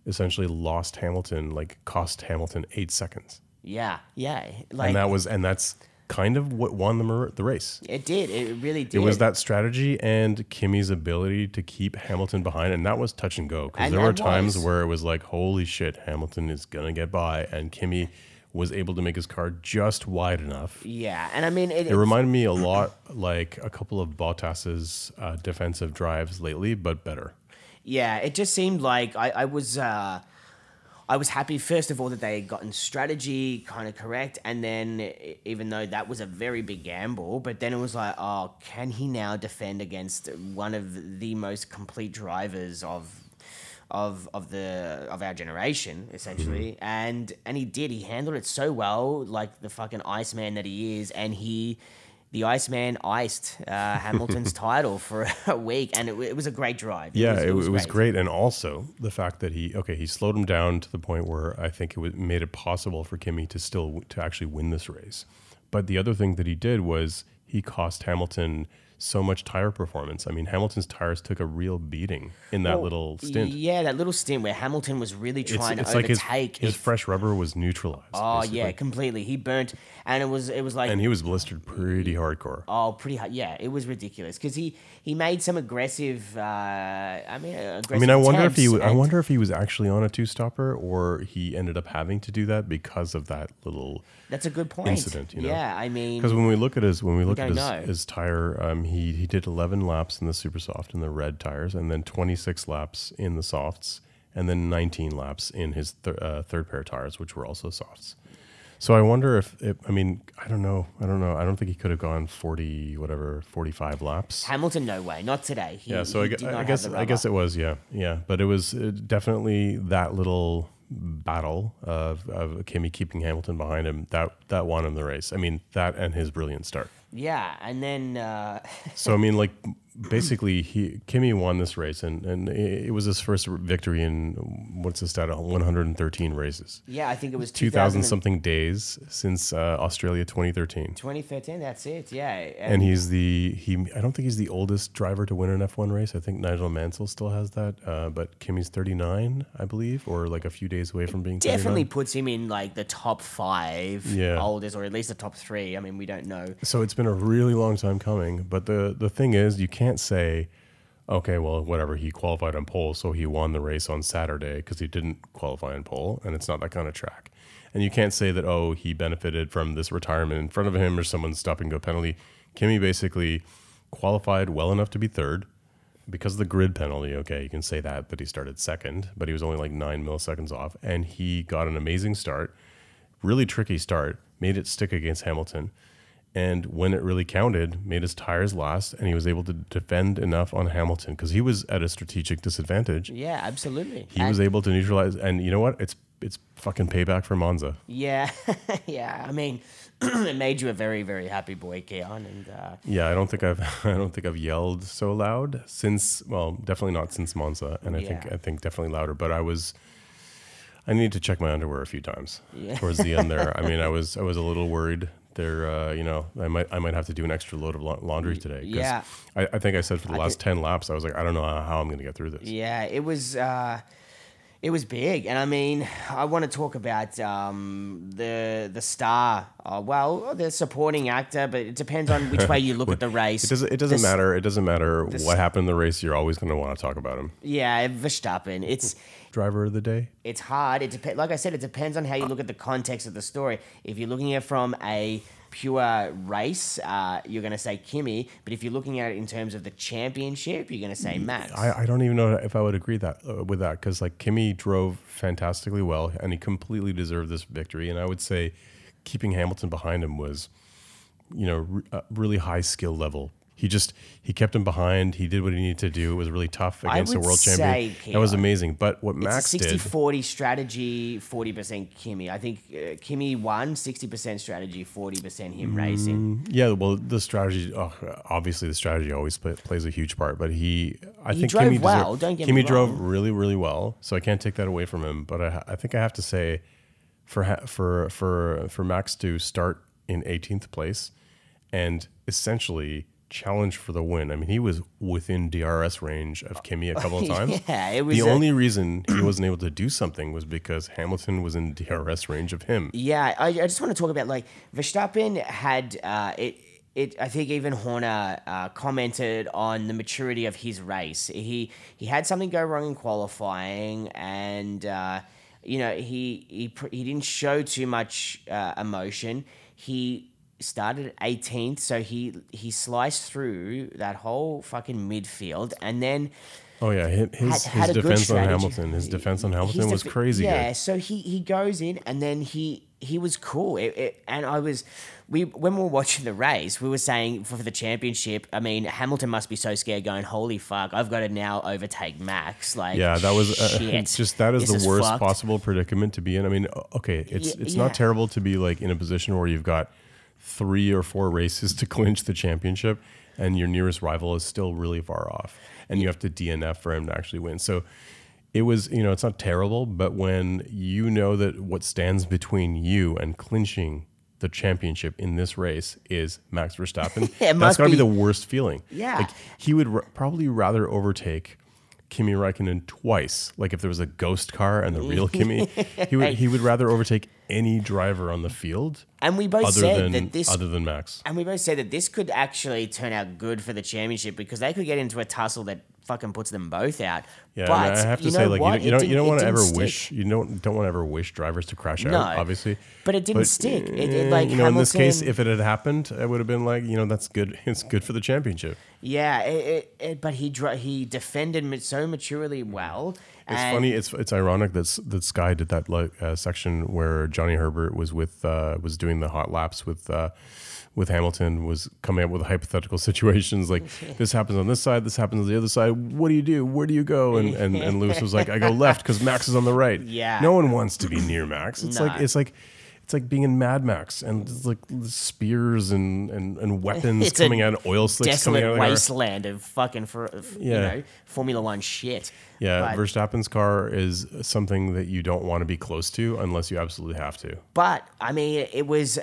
essentially lost Hamilton, like cost Hamilton eight seconds, yeah, yeah. Like and that was and that's kind of what won the the race. it did. It really did. It was that strategy and Kimi's ability to keep Hamilton behind, and that was touch and go. Because there were times where it was like, "Holy shit, Hamilton is gonna get by," and Kimi was able to make his car just wide enough. Yeah, and I mean, it, It reminded me a lot like a couple of Bottas's uh, defensive drives lately, but better. Yeah, it just seemed like I, I was uh, I was happy first of all that they had gotten strategy kind of correct, and then even though that was a very big gamble, but then it was like, oh, can he now defend against one of the most complete drivers of of of the of our generation essentially? Mm-hmm. And and he did. He handled it so well like the fucking iceman that he is and he the Iceman iced uh, [laughs] Hamilton's title for a week, and it, it was a great drive. Yeah, it was, it was great. and also the fact that he okay, he slowed him down to the point where I think it was, made it possible for Kimi to still to actually win this race. But the other thing that he did was he cost Hamilton so much tire performance. I mean, Hamilton's tires took a real beating in that little stint. Yeah, that little stint where Hamilton was really trying it's to like his, overtake. his if- fresh rubber was neutralized. oh basically. yeah, completely. He burnt, and it was it was like and he was blistered pretty hardcore. Oh, pretty hard. Yeah, it was ridiculous because he he made some aggressive. Uh, I mean, aggressive I mean, I wonder if he. I wonder if he was actually on a two stopper, or he ended up having to do that because of that little That's a good point. incident, you know? Yeah, I mean, Because when we look at his when we look at his, his tire, um, he he did 11 laps in the super soft in the red tires, and then 26 laps in the softs, and then 19 laps in his th- uh, third pair of tires, which were also softs. So I wonder if it, I mean I don't know I don't know I don't think he could have gone 40 whatever 45 laps. Hamilton, no way, not today. He, Yeah, so I, he gue- did I guess I guess it was yeah yeah, but it was uh, definitely that little battle of of Kimi keeping Hamilton behind him that that won him the race. I mean that and his brilliant start. Yeah, and then uh, [laughs] So I mean, like basically, he Kimi won this race, and and it was his first victory in what's the stat? 113 races, yeah, I think it was 2,000 2000 something days since uh, Australia 2013. 2013. That's it. Yeah, And he's the he. I don't think he's the oldest driver to win an F1 race. I think Nigel Mansell still has that, uh, but Kimi's 39, I believe, or like a few days away from being definitely 39. puts him in like the top five Yeah. oldest, or at least the top three. I mean, we don't know. So it's been a really long time coming. But the the thing is, you can't say, okay, well, whatever. He qualified on pole, so he won the race on Saturday because he didn't qualify on pole, and it's not that kind of track. And you can't say that, oh, he benefited from this retirement in front of him or someone's stop and go penalty. Kimi basically qualified well enough to be third because of the grid penalty. Okay, you can say that that he started second, but he was only like nine milliseconds off, and he got an amazing start, really tricky start, made it stick against Hamilton, and when it really counted, made his tires last, and he was able to defend enough on Hamilton because he was at a strategic disadvantage. Yeah, absolutely. He And- was able to neutralize, and you know what? It's it's fucking payback for Monza. Yeah, [laughs] yeah. I mean, [clears throat] it made you a very, very happy boy, Keon, and uh, Yeah, I don't think I've [laughs] I don't think I've yelled so loud since well, definitely not since Monza, and I think I think definitely louder. But I was I needed to check my underwear a few times Yeah. towards the end there. [laughs] I mean, I was I was a little worried. There, uh, you know, I might I might have to do an extra load of laundry today. Yeah. I, I think I said for the I last ten laps, I was like, I don't know how I'm going to get through this. Yeah, it was. Uh, it was big, and I mean, I want to talk about um, the the star. Uh, well, the supporting actor, but it depends on which way you look at the [laughs] race. It doesn't. It doesn't This- matter. It doesn't matter what happened in the race. You're always going to want to talk about him. Yeah, Verstappen. It's Driver of the day. it's hard. It depends. Like I said, it depends on how you look at the context of the story. If you're looking at it from a pure race, uh, you're going to say Kimi. But if you're looking at it in terms of the championship, you're going to say Max. I, I don't even know if I would agree that uh, with that because like Kimi drove fantastically well and he completely deserved this victory. And I would say keeping Hamilton behind him was, you know, re- uh, really high skill level. He just he kept him behind. He did what he needed to do. It was really tough against a world champion. say, That was amazing. But what It's Max a 60 did, 40 strategy, 40% Kimi. I think uh, Kimi won, 60% strategy, 40% him racing. yeah, well, the strategy, oh, obviously, the strategy always play, plays a huge part. But he, I He think drove Kimi well, deserved- don't get Kimi me drove really, really well. So I can't take that away from him. But I, I think I have to say, for for for for Max to start in 18th place and essentially challenge for the win. I mean, he was within DRS range of Kimi a couple of [laughs] times. Yeah, it was The a- only reason he wasn't able to do something was because Hamilton was in DRS range of him. Yeah, I, I just want to talk about like Verstappen had uh, it. It, I think even Horner uh, commented on the maturity of his race. He he had something go wrong in qualifying, and uh, you know he he he didn't show too much uh, emotion. He started at 18th, so he he sliced through that whole fucking midfield, and then Oh yeah, his his, had, had his defense on. Hamilton, his defense on Hamilton His was crazy Yeah, good. so he he goes in and then he he was cool. It, it, and I was we when we were watching the race, we were saying for, for the championship. I mean, Hamilton must be so scared, going, "Holy fuck, I've got to now overtake Max." Like, Yeah, that was uh, it's just that is this the worst possible predicament to be in. I mean, okay, it's Ye- it's yeah. not terrible to be like in a position where you've got three or four races to [laughs] clinch the championship, and your nearest rival is still really far off, and you have to DNF for him to actually win. So. It was, you know, it's not terrible, but when you know that what stands between you and clinching the championship in this race is Max Verstappen, [laughs] that's got to be be- the worst feeling. Yeah. Like he would r- probably rather overtake Kimi Räikkönen twice. Like if there was a ghost car and the real Kimi, [laughs] he would he would rather overtake any driver on the field And we both other said than that this other than Max. And we both said that this could actually turn out good for the championship because they could get into a tussle that fucking puts them both out. Yeah, but I have to you say, know like what? you, you don't you don't want to ever stick. wish you don't don't want to ever wish drivers to crash out. Obviously, but it didn't stick. It- it, eh, like, you know, in this case, if it had happened, it would have been like you know that's good. [laughs] It's good for the championship. Yeah, it, it, but he he defended so maturely well. It's funny. It's it's ironic that that Sky did that like uh, section where Johnny Herbert was with uh, was doing the hot laps with uh, with Hamilton was coming up with hypothetical [laughs] situations like this happens on this side, this happens on the other side. What do you do? Where do you go? And and, and Lewis was like, I go left because Max is on the right. [laughs] Yeah. no one wants to be near Max. It's like it's like. It's like being in Mad Max and it's like spears and, and, and [laughs] weapons It's coming out, oil slicks coming out of wasteland of fucking for of, you Yeah. know Formula One shit. Yeah, but, Verstappen's car is something that you don't want to be close to unless you absolutely have to. but I mean, it was.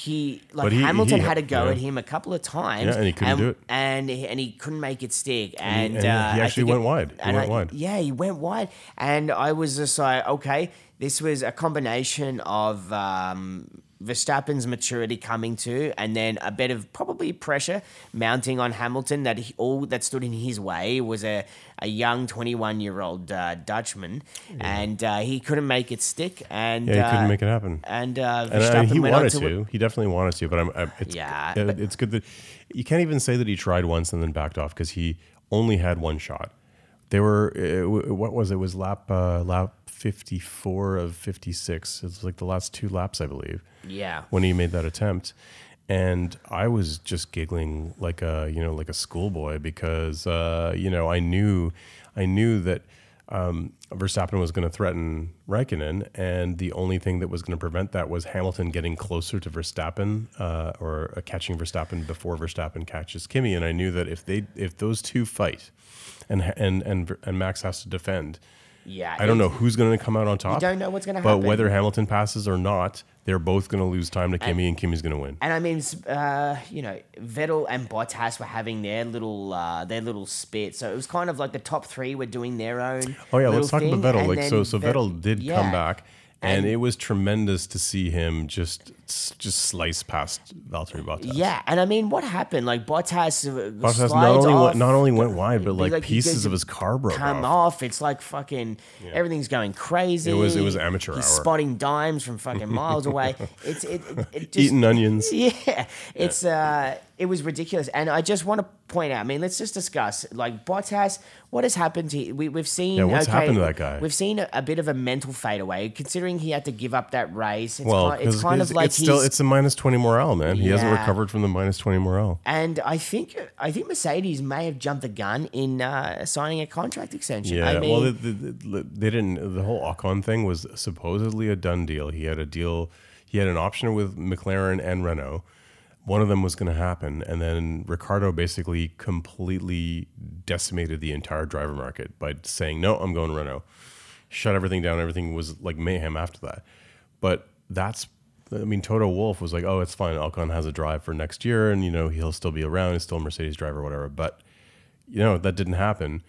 He like he- Hamilton he- had a go yeah. at him a couple of times, Yeah, and he couldn't do it. and he, and he couldn't make it stick, and, and he- uh, he actually went wide. He went I- wide. Yeah, he went wide, and I was just like, okay, this was a combination of um, Verstappen's maturity coming to, and then a bit of probably pressure mounting on Hamilton. That he, all that stood in his way was a, a young twenty one year old uh, Dutchman, and uh, he couldn't make it stick. And Yeah, he uh, couldn't make it happen. And uh, And uh, he wanted to, to. He definitely wanted to, but I'm. I, it's, Yeah, uh, but- it's good that you can't even say that he tried once and then backed off because he only had one shot. They were uh, what was it? it was lap uh, lap fifty four of fifty six. It's like the last two laps, I believe. Yeah. when he made that attempt. And I was just giggling like a you know like a schoolboy because uh, you know I knew I knew that um, Verstappen was going to threaten Raikkonen, and the only thing that was going to prevent that was Hamilton getting closer to Verstappen uh, or uh, catching Verstappen before Verstappen catches Kimi. And I knew that if they if those two fight, and and and and Max has to defend, Yeah, I don't know who's going to come out on top. I don't know what's gonna happen. But whether Hamilton passes or not, they're both going to lose time to Kimi, and Kimi's going to win. And I mean, uh, you know, Vettel and Bottas were having their little uh, their little spit, so it was kind of like the top three were doing their own. Oh yeah, let's talk thing, about Vettel. and Like so, so Vet- Vettel did yeah. come back, and, And- it was tremendous to see him just just slice past Valtteri Bottas. Yeah, and I mean, what happened? Like Bottas, uh, Bottas slides not only off, went, not only went wide, but like, like, pieces of his car broke come off. off. It's like fucking everything's going crazy. It was- it was amateur He's hour. spotting dimes from fucking miles away. [laughs] It's it, it, it just, Eating onions. [laughs] Yeah, it's uh, it was ridiculous. And I just want to point out. I mean, let's just discuss like Bottas. What has happened to we, we've seen? Yeah, what's happened to that guy? We've seen a, a bit of a mental fade away, considering he had to give up that race. It's well, kind, it's kind of like it's still he's- it's a minus twenty morale, man. He hasn't recovered from the minus twenty morale. And I think I think Mercedes may have jumped the gun in uh, signing a contract extension. Yeah, I mean, well, they, they, they- they didn't. The whole Ocon thing was supposedly a done deal. He had a deal. He had an option with McLaren and Renault. One of them was going to happen, and then Ricciardo basically completely decimated the entire driver market by saying, "No, I'm going Renault." Shut everything down. Everything was like mayhem after that. But that's. I mean, Toto Wolff was like, "Oh, it's fine. Ocon has a drive for next year, and you know he'll still be around. He's still a Mercedes driver, whatever." But you know that didn't happen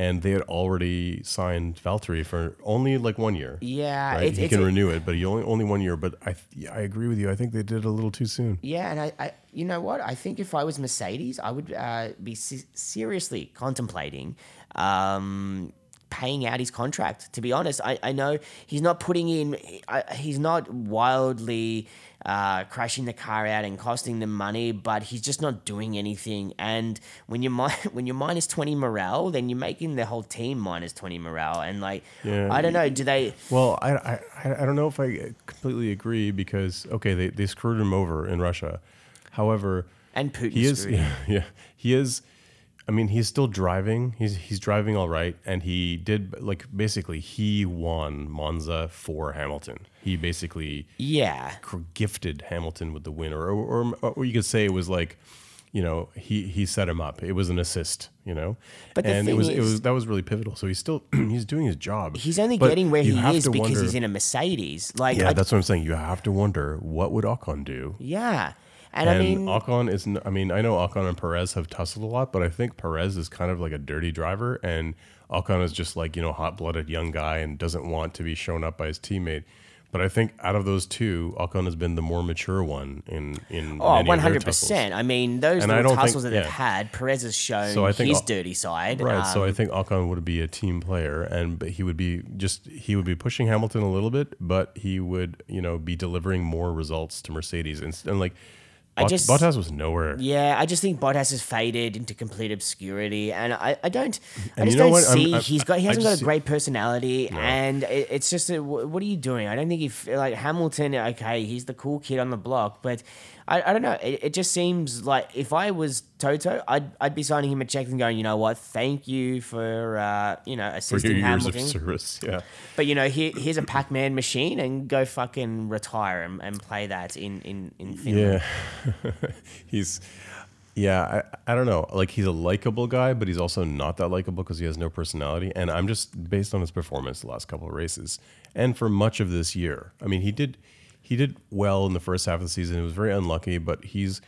and they had already signed Valtteri for only like one year Yeah, right? he can renew it but he only only one year but i yeah, i agree with you i think they did it a little too soon Yeah, and I, I, you know what? I think if I was Mercedes, I would uh, be se- seriously contemplating um, paying out his contract. To be honest, I, I know he's not putting in, I, he's not wildly uh, crashing the car out and costing them money, but he's just not doing anything. And when you're mi- [laughs] when you're minus twenty morale, then you're making the whole team minus twenty morale. And like, Yeah. I don't know, do they? well I, I i don't know if i completely agree because okay they, they screwed him over in russia however And Putin he is yeah, [laughs] yeah he is i mean he's still driving he's he's driving all right and he did like basically he won monza for hamilton he basically Yeah. gifted Hamilton with the win, or, or or you could say it was like, you know, he he set him up. It was an assist, you know. But the and it was it is- was that was really pivotal. So he's still [clears throat] he's doing his job. He's only But getting where he is because wonder- he's in a Mercedes. Like, Yeah, I- that's what I'm saying. You have to wonder what would Ocon do. yeah. And, And I mean, Ocon is. I mean, I know Ocon and Perez have tussled a lot, but I think Perez is kind of like a dirty driver, and Ocon is just like you know hot blooded young guy and doesn't want to be shown up by his teammate. But I think out of those two, Ocon has been the more mature one in in oh, many of 100%. I mean, those And little don't think- tussles that they've had, Perez has shown So I think his dirty side. Right. so I Um, think Ocon would be a team player, and but he would be just he would be pushing Hamilton a little bit, but he would you know be delivering more results to Mercedes, and, and like I just- Bottas was nowhere. Yeah, I just think Bottas has faded into complete obscurity, and I, I don't, I just don't what? I'm- see I- he's got he hasn't got a great personality, and it, it's just a, what are you doing? I don't think if like Hamilton, okay, he's the cool kid on the block, but I, I don't know. It, it just seems like if I was Toto, I'd I'd be signing him a check and going, you know what, thank you for uh, you know For assisting your years Hamilton, of service, yeah. but you know here, here's a Pac-Man machine and go fucking retire and, and play that in in in Finland. Yeah, [laughs] he's yeah. I, I don't know. Like he's a likable guy, but he's also not that likable because he has no personality. And I'm just based on his performance the last couple of races and for much of this year. I mean, he did he did well in the first half of the season. It was very unlucky, but he's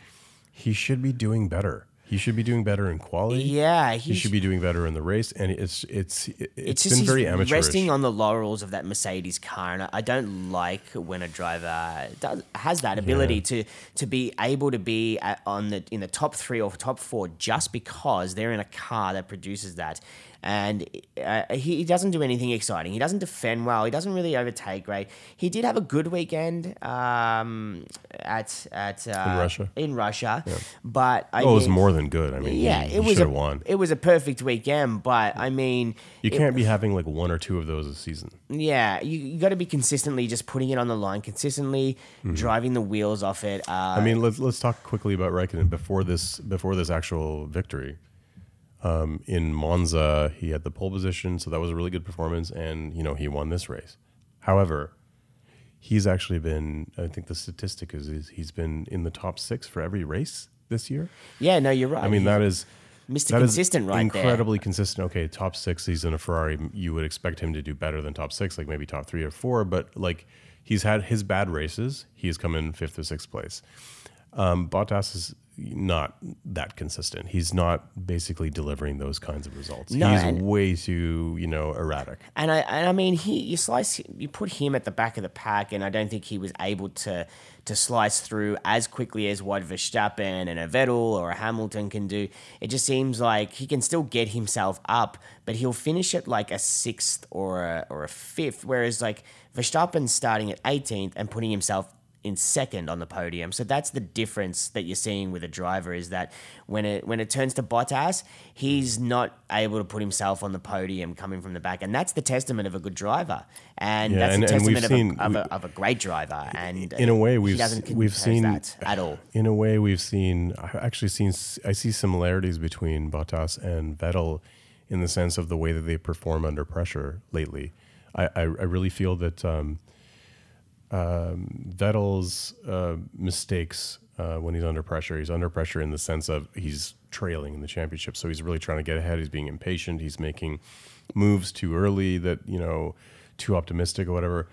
he should be doing better. He should be doing better in quality. Yeah, he, he should sh- be doing better in the race, and it's it's it's, it's just been very amateurish. resting on the laurels of that Mercedes car, and I- don't like when a driver does, has that ability to to be able to be at, on the in the top three or top four just because they're in a car that produces that. And uh, he, he doesn't do anything exciting. He doesn't defend well. He doesn't really overtake great. He did have a good weekend um, at at uh, In Russia? In Russia, but I oh, it was more than good. I mean, yeah, he, it he was a won. it was a perfect weekend. But I mean, You can't be having like one or two of those a season. yeah, you, you got to be consistently just putting it on the line, consistently driving the wheels off it. Uh, Mm-hmm. I mean, let's let's talk quickly about Raikkonen before this before this actual victory. Um, in Monza, he had the pole position, so that was a really good performance, and you know he won this race. However, he's actually been. I think the statistic is, is he's been in the top six for every race this year. yeah, no, you're right. I mean, that is Mr. that is Consistent right there. incredibly consistent. Okay, top six. He's in a Ferrari. You would expect him to do better than top six, like maybe top three or four. But like he's had his bad races. He has come in fifth or sixth place. Um, Bottas is not that consistent. He's not basically delivering those kinds of results. No, he's and- way too, you know, erratic. And I, and I mean, he you slice, you put him at the back of the pack, and I don't think he was able to to slice through as quickly as what Verstappen and a Vettel or a Hamilton can do. It just seems like he can still get himself up, but he'll finish at like a sixth or a, or a fifth, whereas like Verstappen's starting at 18th and putting himself in second on the podium. So that's the difference that you're seeing with a driver is that when it when it turns to Bottas, he's not able to put himself on the podium coming from the back, and that's the testament of a good driver, and Yeah, that's and- the testament seen- of, a, of, a, of a great driver. And in a way we've we've seen that at all. in a way we've seen I've actually seen I see similarities between Bottas and Vettel in the sense of the way that they perform under pressure lately. I, I, I really feel that um, um, Vettel's uh, mistakes uh, when he's under pressure, he's under pressure in the sense of he's trailing in the championship, so he's really trying to get ahead. He's being impatient. He's making moves too early that you know too optimistic or whatever.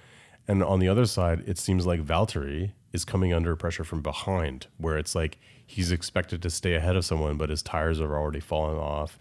And on the other side, it seems like Valtteri is coming under pressure from behind, where it's like he's expected to stay ahead of someone, but his tires are already falling off,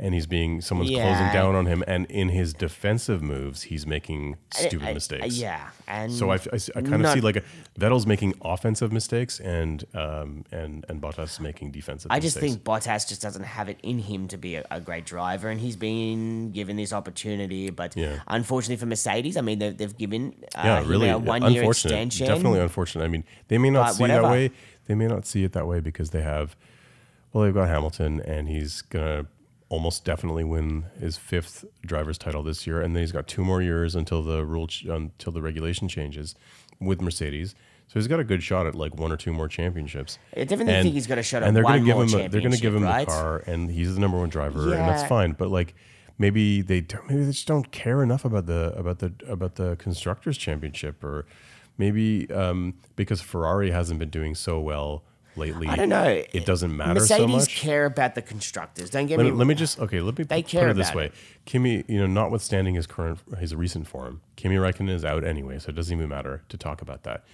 and he's being someone's Yeah. closing down on him. And in his defensive moves, he's making stupid I- I- mistakes. yeah, and So I, I, kind of see like a, Vettel's making offensive mistakes and um, and and Bottas making defensive. I just mistakes. think Bottas just doesn't have it in him to be a, a great driver, and he's been given this opportunity. But Yeah. unfortunately for Mercedes, I mean, they've, they've given uh, yeah, really a one year extension. Definitely unfortunate. I mean, they may not see it that way. They may not see it that way because they have, well, they've got Hamilton, and he's gonna almost definitely win his fifth driver's title this year, and then he's got two more years until the rule ch- until the regulation changes with Mercedes. So he's got a good shot at like one or two more championships. I definitely think he's got a shot at and they're gonna give him a, they're going to give him championship, the car, and he's the number one driver, and that's fine. But like maybe they don't, maybe they just don't care enough about the about the about the constructors championship, or maybe um, because Ferrari hasn't been doing so well lately. I don't know. It doesn't matter Mercedes so much. care about the constructors. Don't get Let me. let me just okay. Let me They put care it this way: it. Kimi, you know, notwithstanding his current his recent form, Kimi Räikkönen is out anyway, so it doesn't even matter to talk about that.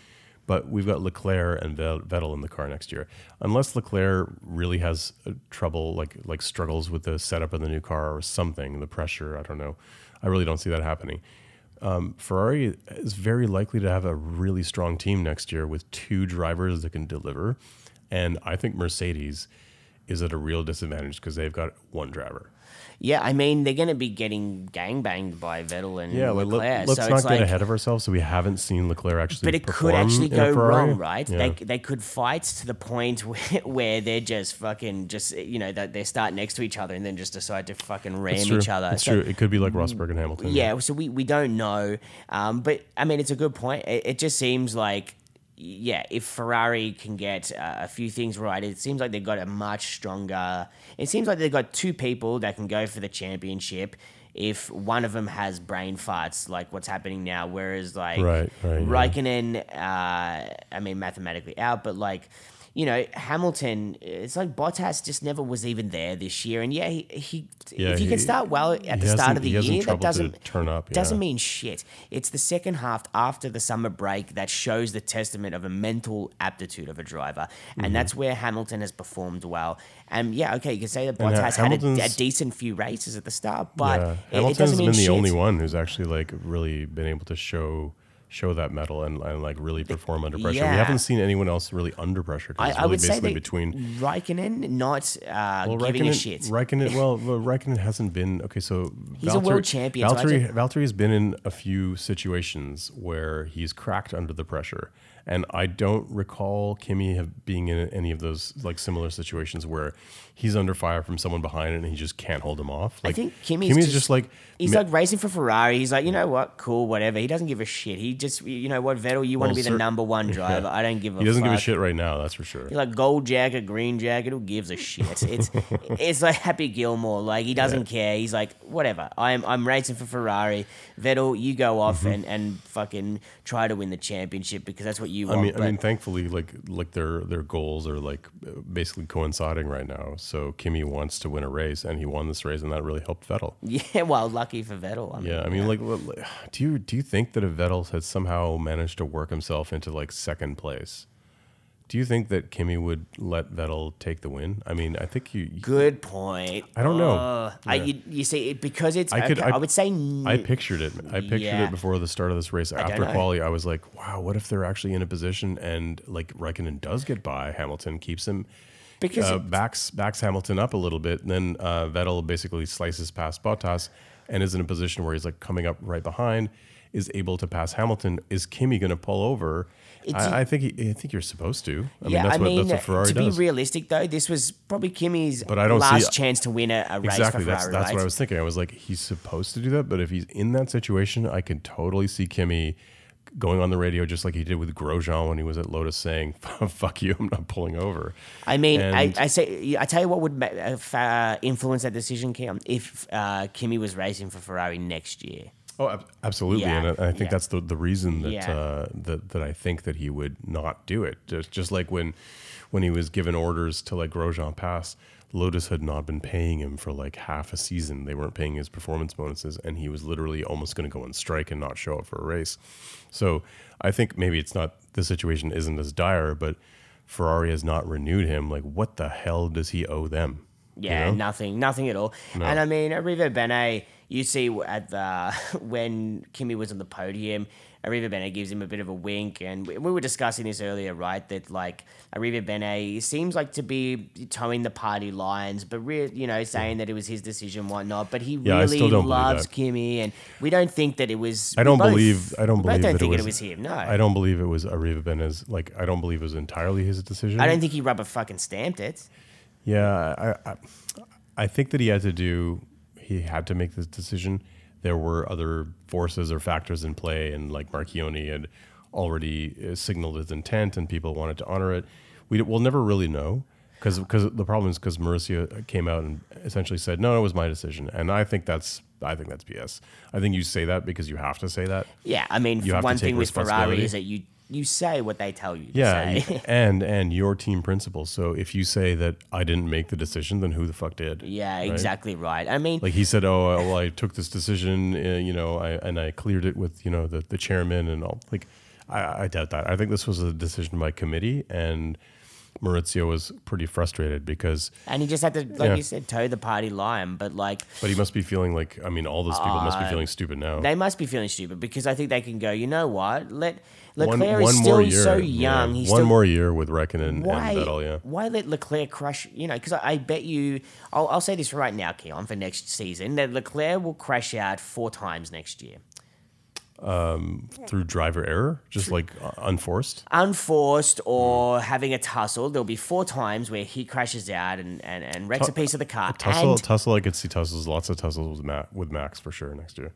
But we've got Leclerc and Vettel in the car next year. Unless Leclerc really has uh, trouble, like like struggles with the setup of the new car or something, the pressure, I don't know. I really don't see that happening. Um, Ferrari is very likely to have a really strong team next year with two drivers that can deliver, and I think Mercedes is at a real disadvantage because they've got one driver. yeah, I mean, they're going to be getting gang banged by Vettel and Yeah, let, Leclerc. us so not get like, ahead of ourselves. So we haven't seen Leclerc actually. But it could actually go wrong, right? Yeah. They, they could fight to the point [laughs] where, where they're just fucking just you know that they start next to each other and then just decide to fucking ram It's each other. It's So- true. It could be like Rosberg and Hamilton. Yeah, so we, we don't know. Um, but I mean, it's a good point. It, it just seems like, yeah, if Ferrari can get uh, a few things right, it seems like they've got a much stronger. It seems like they've got two people that can go for the championship. If one of them has brain farts, like what's happening now, whereas like Right, right, yeah. Raikkonen, uh, I mean, mathematically out, but like, you know, Hamilton, it's like Bottas just never was even there this year. And yeah, he, he Yeah, if you he- can start well at the start of the he has some year, that doesn't turn up, yeah. Doesn't mean shit. It's the second half after the summer break that shows the testament of a mental aptitude of a driver, Mm-hmm. and that's where Hamilton has performed well. And yeah, okay, you can say that uh, Bottas had a, a decent few races at the start, but yeah. it, it Hamilton's doesn't been the shit. only one who's actually like really been able to show show that mettle and, and like really perform under pressure. yeah. We haven't seen anyone else really under pressure. I, it's I really would say that between Raikkonen not uh, Well, giving Raikkonen, a shit. Raikkonen, [laughs] well, Raikkonen hasn't been okay. So He's a world champion, so Valtteri, just- Valtteri has been in a few situations where he's cracked under the pressure, and I don't recall Kimi have being in any of those like similar situations where he's under fire from someone behind it and he just can't hold him off. Like, think Kimi's Kimi's just- just, like He's ma- like racing for Ferrari. He's like, you know what, cool, whatever. He doesn't give a shit. He just, you know what, Vettel, you want to be the number one [laughs] driver. I don't give a. he doesn't give a shit right now. That's for sure. He's like gold jacket, green jacket. Who gives a shit? It's it's [laughs] like Happy Gilmore. Like he doesn't care. He's like whatever. I'm I'm racing for Ferrari. Vettel, you go off Mm-hmm. and, and fucking try to win the championship because that's what you I mean, but I mean, thankfully, like like their their goals are like basically coinciding right now. So Kimi wants to win a race, and he won this race, and that really helped Vettel. [laughs] yeah, well, lucky for Vettel. I mean, Yeah, I mean, like, li- li- do you do you think that if Vettel had somehow managed to work himself into like second place, do you think that Kimi would let Vettel take the win? I mean, I think you. Good point. I don't know. Uh, I, you, you see, it- because it's. I could- I, I- would say. n- I pictured it. I pictured Yeah. it before the start of this race. After know. quali, I was like, "Wow, what if they're actually in a position and like Raikkonen does get by Hamilton, keeps him, Because uh, it- backs backs Hamilton up a little bit, and then uh, Vettel basically slices past Bottas and is in a position where he's like coming up right behind. is able to pass Hamilton, is Kimi going to pull over? I, I think he, I think you're supposed to. I yeah, mean, that's I what mean, that's what Ferrari to does. be realistic though, this was probably Kimi's But I don't see- last chance to win a, a race exactly. for Ferrari. That's that's right? what I was thinking. I was like, he's supposed to do that, but if he's in that situation, I can totally see Kimi going on the radio just like he did with Grosjean when he was at Lotus, saying, [laughs] "Fuck you, I'm not pulling over." I mean, I, I say, I tell you what would uh, influence that decision, Kim, if uh, Kimi was racing for Ferrari next year. Oh, ab- absolutely, Yeah, and I, I think yeah. that's the the reason that Yeah. uh, that that I think that he would not do it. Just just like when when he was given orders to let Grosjean pass, Lotus had not been paying him for like half a season. They weren't paying his performance bonuses, and he was literally almost going to go on strike and not show up for a race. So I think maybe it's not the situation isn't as dire, but Ferrari has not renewed him. Like, what the hell does he owe them? You Yeah, know? nothing, nothing at all. And I mean, Arrivabene, you see at the [laughs] when Kimi was on the podium, Arrivabene gives him a bit of a wink, and we, we were discussing this earlier, right? That like Arrivabene seems like to be toeing the party lines, but re- you know, saying that it was his decision, whatnot. But he Yeah, really still don't believe loves Kimi, and we don't think that it was. I don't both- believe. I don't believe don't that think it was, it was him. No, I don't believe it was Arrivabene's. Like, I don't believe it was entirely his decision. I don't think he rubber fucking stamped it. Yeah, I, I, I think that he had to do. He had to make this decision. There were other forces or factors in play, and like Marchionne had already uh, signaled his intent, and people wanted to honor it. We will never really know because because the problem is because Maurizio came out and essentially said, "No, it was my decision," and I think that's I think that's BS. I think you say that because you have to say that. Yeah, I mean, one thing with Ferrari is that you you say what they tell you to Yeah, say. [laughs] and and your team principals. So if you say that I didn't make the decision, then who the fuck did? Yeah, right? exactly right. I mean, Like he said, oh well, I took this decision, uh, you know, I, and I cleared it with you know the the chairman and all. Like, I, I doubt that. I think this was a decision by committee, and Maurizio was pretty frustrated because, and he just had to, like Yeah. you said, toe the party line. But like, but he must be feeling like, I mean, all those people must be Uh, feeling stupid now. they must be feeling stupid because I think they can go. You know what? Let Leclerc one is still year, so yeah. young. He's one still, more year with Reckon and, Why? and Vettel, yeah. Why let Leclerc crush? You know, because I, I bet you. I'll, I'll say this right now, Keon, for next season that Leclerc will crash out four times next year. Through driver error, just like uh, unforced. unforced or having a tussle. There'll be four times where he crashes out and, and, and wrecks a piece of the car. Tussle, and tussle. I could see tussles. Lots of tussles with Matt, with Max for sure next year.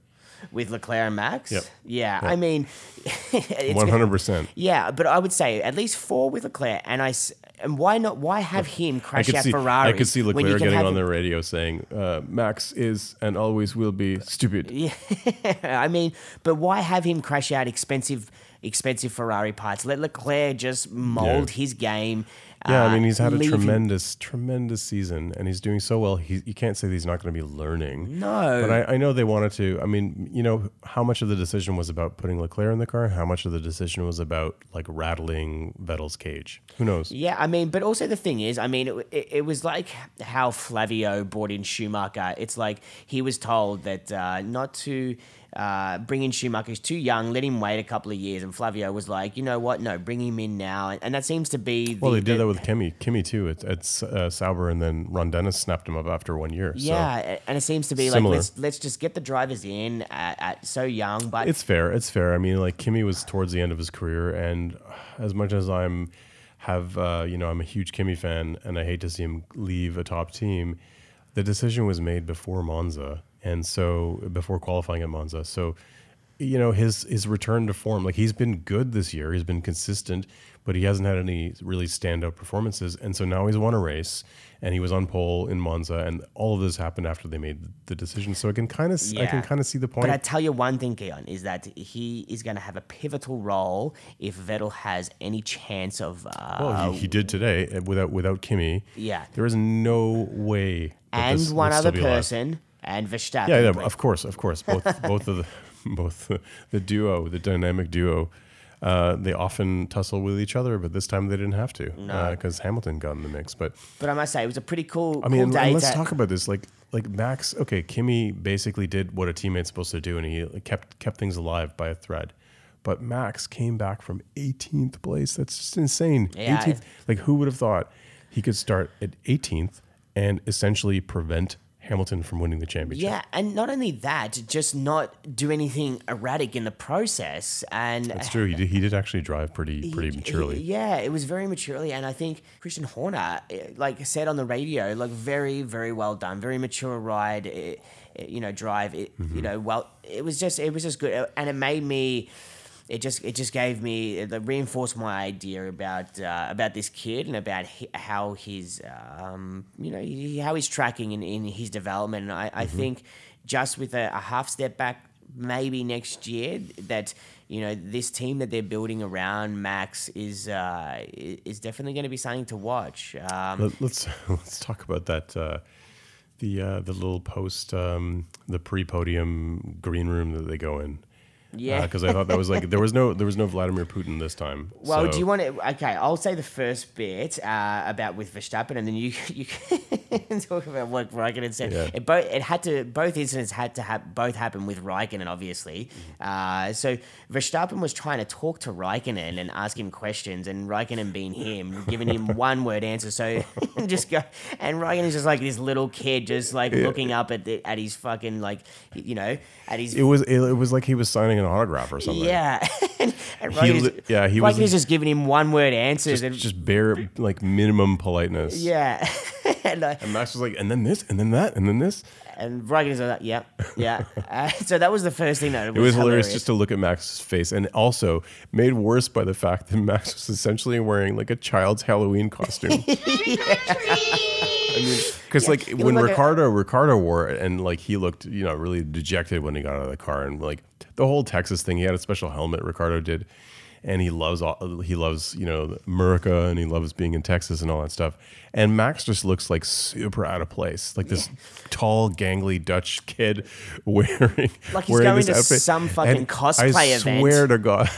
with Leclerc and Max. Yep. Yeah, I mean, [laughs] it's One hundred percent. Yeah, but I would say at least four with Leclerc, and I s- and why not? Why have him crash out see. Ferrari? I could see Leclerc getting on the radio saying, uh, "Max is and always will be stupid." [laughs] Yeah, I mean, but why have him crash out expensive, expensive Ferrari parts? Let Leclerc just mold Yeah. his game. Yeah, uh, I mean, he's had a tremendous, tremendous season, and he's doing so well. He, you can't say that he's not going to be learning. No. but I, I know they wanted to. I mean, you know, how much of the decision was about putting Leclerc in the car? How much of the decision was about like rattling Vettel's cage? Who knows? Yeah, I mean, but also the thing is, I mean, it, it, it was like how Flavio brought in Schumacher. It's like he was told that uh, not to uh, bring in Schumacher. He's too young. Let him wait a couple of years. And Flavio was like, you know what? No, bring him in now. And, and that seems to be. The, Well, they did the- that with Kimi, Kimi too. At, at uh, Sauber, and then Ron Dennis snapped him up after one year. Yeah, a- and it seems to be Similar. like let's let's just get the drivers in at, at so young, but It's fair. It's fair. I mean, like Kimi was towards the end of his career, and as much as I'm have uh, you know I'm a huge Kimi fan, and I hate to see him leave a top team, the decision was made before Monza, and so before qualifying at Monza. So, you know, his his return to form, like he's been good this year. He's been consistent, but he hasn't had any really standout performances, and so now he's won a race. And he was on pole in Monza, and all of this happened after they made the decision. So I can kind of, I can kind of see the point. But I tell you one thing, Keon, is that he is going to have a pivotal role if Vettel has any chance of. Uh, Well, he, he did today uh, without without Kimi. Yeah. there is no way. that and this one other person. alive. And Verstappen. Yeah, yeah, of course, of course. Both [laughs] both of the both the, duo, the dynamic duo. Uh, they often tussle with each other, but this time they didn't have to because Hamilton got in the mix. But But I must say, it was a pretty cool, I mean, cool let's talk about this. Like, like Max. Okay, Kimi basically did what a teammate's supposed to do, and he kept kept things alive by a thread. But Max came back from 18th place. That's just insane. Yeah, 18th. Like, who would have thought he could start at 18th and essentially prevent Hamilton from winning the championship. Yeah, and not only that, just not do anything erratic in the process. And That's true. He did, he did actually drive pretty pretty he- maturely. he- yeah, it was very maturely, and I think Christian Horner, eh, like said on the radio, like very, very well done, very mature ride. eh, eh, you know, drive. It, Mm-hmm. You know, well, it was just, it was just good, and it made me. It just, it just gave me, it reinforced my idea about uh, about this kid and about he, how he's, um, you know, he, how he's tracking in, in his development. And I, I Mm-hmm. think just with a, a half step back maybe next year that you know this team that they're building around Max is uh, is definitely going to be something to watch. Um, Let, let's [laughs] let's talk about that. Uh, the uh, the little post um, the pre podium green room that they go in. Yeah. because I thought that was like there was no there was no Vladimir Putin this time. well, so- do you want to? Okay, I'll say the first bit uh, about with Verstappen, and then you [laughs] you can talk about what Raikkonen said. Yeah. It both it had to both incidents had to have both happen with Raikkonen, obviously. Uh, so Verstappen was trying to talk to Raikkonen and ask him questions, and Raikkonen being him, giving him [laughs] one word answer. So [laughs] just go, and Raikkonen's just like this little kid, just like looking up at the, at his fucking like you know at his It was it, it was like he was signing an autograph or something. yeah. [laughs] and and He Raikkonen's, li- yeah, he was- Raikkonen's just giving him one word answers just, and just bare like minimum politeness. yeah. [laughs] and, uh, And Max was like, and then this, and then that, and then this. and Raikkonen's like, yeah, yeah. [laughs] Uh, so that was the first thing that It was hilarious just to look at Max's face, and also made worse by the fact that Max was essentially wearing like a child's Halloween costume. Because like when like a- Ricciardo Ricciardo wore it, and like he looked, you know, really dejected when he got out of the car, and like the whole Texas thing, he had a special helmet. Ricciardo did, and he loves all, he loves you know America, and he loves being in Texas and all that stuff. And Max just looks like super out of place, like this tall, gangly Dutch kid [laughs] wearing Like he's wearing going to outfit. some fucking And cosplay I event. swear to God,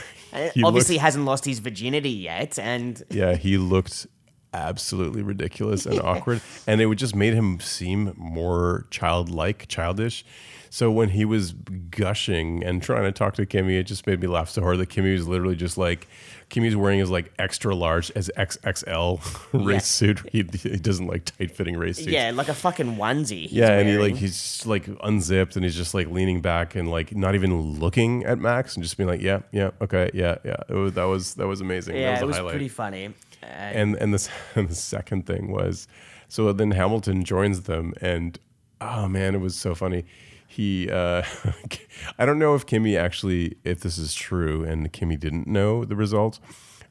he obviously looked- hasn't lost his virginity yet, and yeah, he looked absolutely ridiculous and [laughs] awkward, and it would just made him seem more childlike, childish. So when he was gushing and trying to talk to Kimi, it just made me laugh so hard that Kimi was literally just like, Kimi's wearing his like extra large as XXL [laughs] race suit. He, he doesn't like tight fitting race suits. yeah, like a fucking onesie. Yeah, and he like he's like unzipped and he's just like leaning back and like not even looking at Max and just being like, yeah, yeah, okay, yeah, yeah. It was, that was that was amazing. yeah, that it was was highlight pretty funny. Uh, and and the, [laughs] and the second thing was so then hamilton joins them and oh man it was so funny he uh [laughs] i don't know if kimi actually if this is true and kimi didn't know the results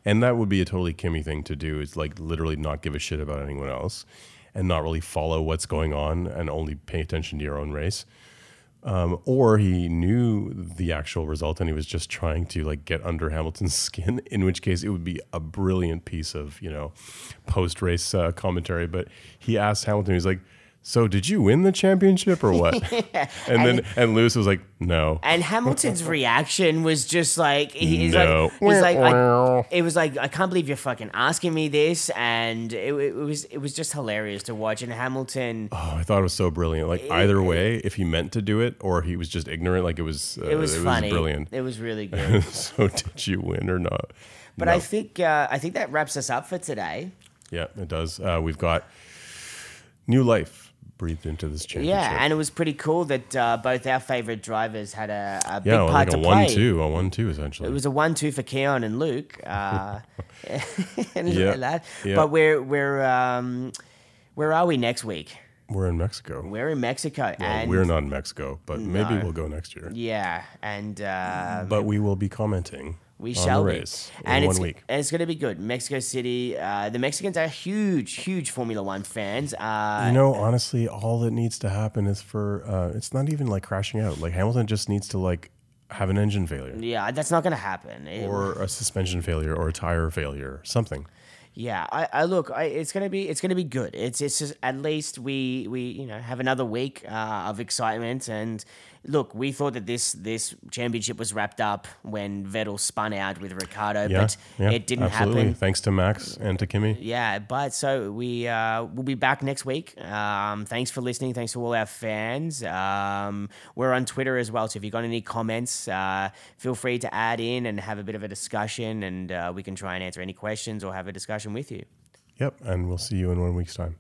and that would be a totally kimi thing to do is like literally not give a shit about anyone else and not really follow what's going on and only pay attention to your own race um, or he knew the actual result and he was just trying to like get under Hamilton's [laughs] skin. In which case, it would be a brilliant piece of you know post race uh, commentary. But he asked Hamilton, he's like, "So did you win the championship or what?" [laughs] and then and Lewis was like, "No." And Hamilton's [laughs] reaction was just like he's No. like he's like I, it was like I can't believe you're fucking asking me this, and it, it was it was just hilarious to watch. And Hamilton, Oh, I thought it was so brilliant. Like either way, if he meant to do it or he was just ignorant, like it was. Uh, it was funny. brilliant. It was really [laughs] good. so did you win or not? But No. I think uh, I think that wraps us up for today. yeah, it does. Uh, we've got new life breathed into this championship. Yeah, and it was pretty cool that uh, both our favorite drivers had a, a big Yeah, part like a to One-two, a one two essentially. It was a one-two for Keon and Luke, uh, [laughs] [laughs] and Yeah, that. yeah. But we're we're um, where are we next week? we're in Mexico. We're in Mexico, Well, and we're not in Mexico, but maybe we'll go next year. Yeah, and uh, But we will be commenting. We on shall the be. race in and one it's, week. and it's going to be good. Mexico City. Uh, the Mexicans are huge, huge Formula One fans. Uh, You know, honestly, all that needs to happen is for uh, it's not even like crashing out. Like Hamilton just needs to like have an engine failure yeah, that's not going to happen. Or a suspension failure or a tire failure, something. Yeah, I, I look, I, it's gonna be, it's gonna be good. It's, it's just at least we, we, you know, have another week uh, of excitement. And look, we thought that this, this championship was wrapped up when Vettel spun out with Ricciardo, Yeah, but yeah, it didn't absolutely. happen. Thanks to Max and to Kimi. Yeah, but so we uh, we'll be back next week. Um, thanks for listening. Thanks to all our fans. Um, we're on Twitter as well, so if you've got any comments, uh, feel free to add in and have a bit of a discussion, and uh, we can try and answer any questions or have a discussion with you. Yep, and we'll see you in one week's time.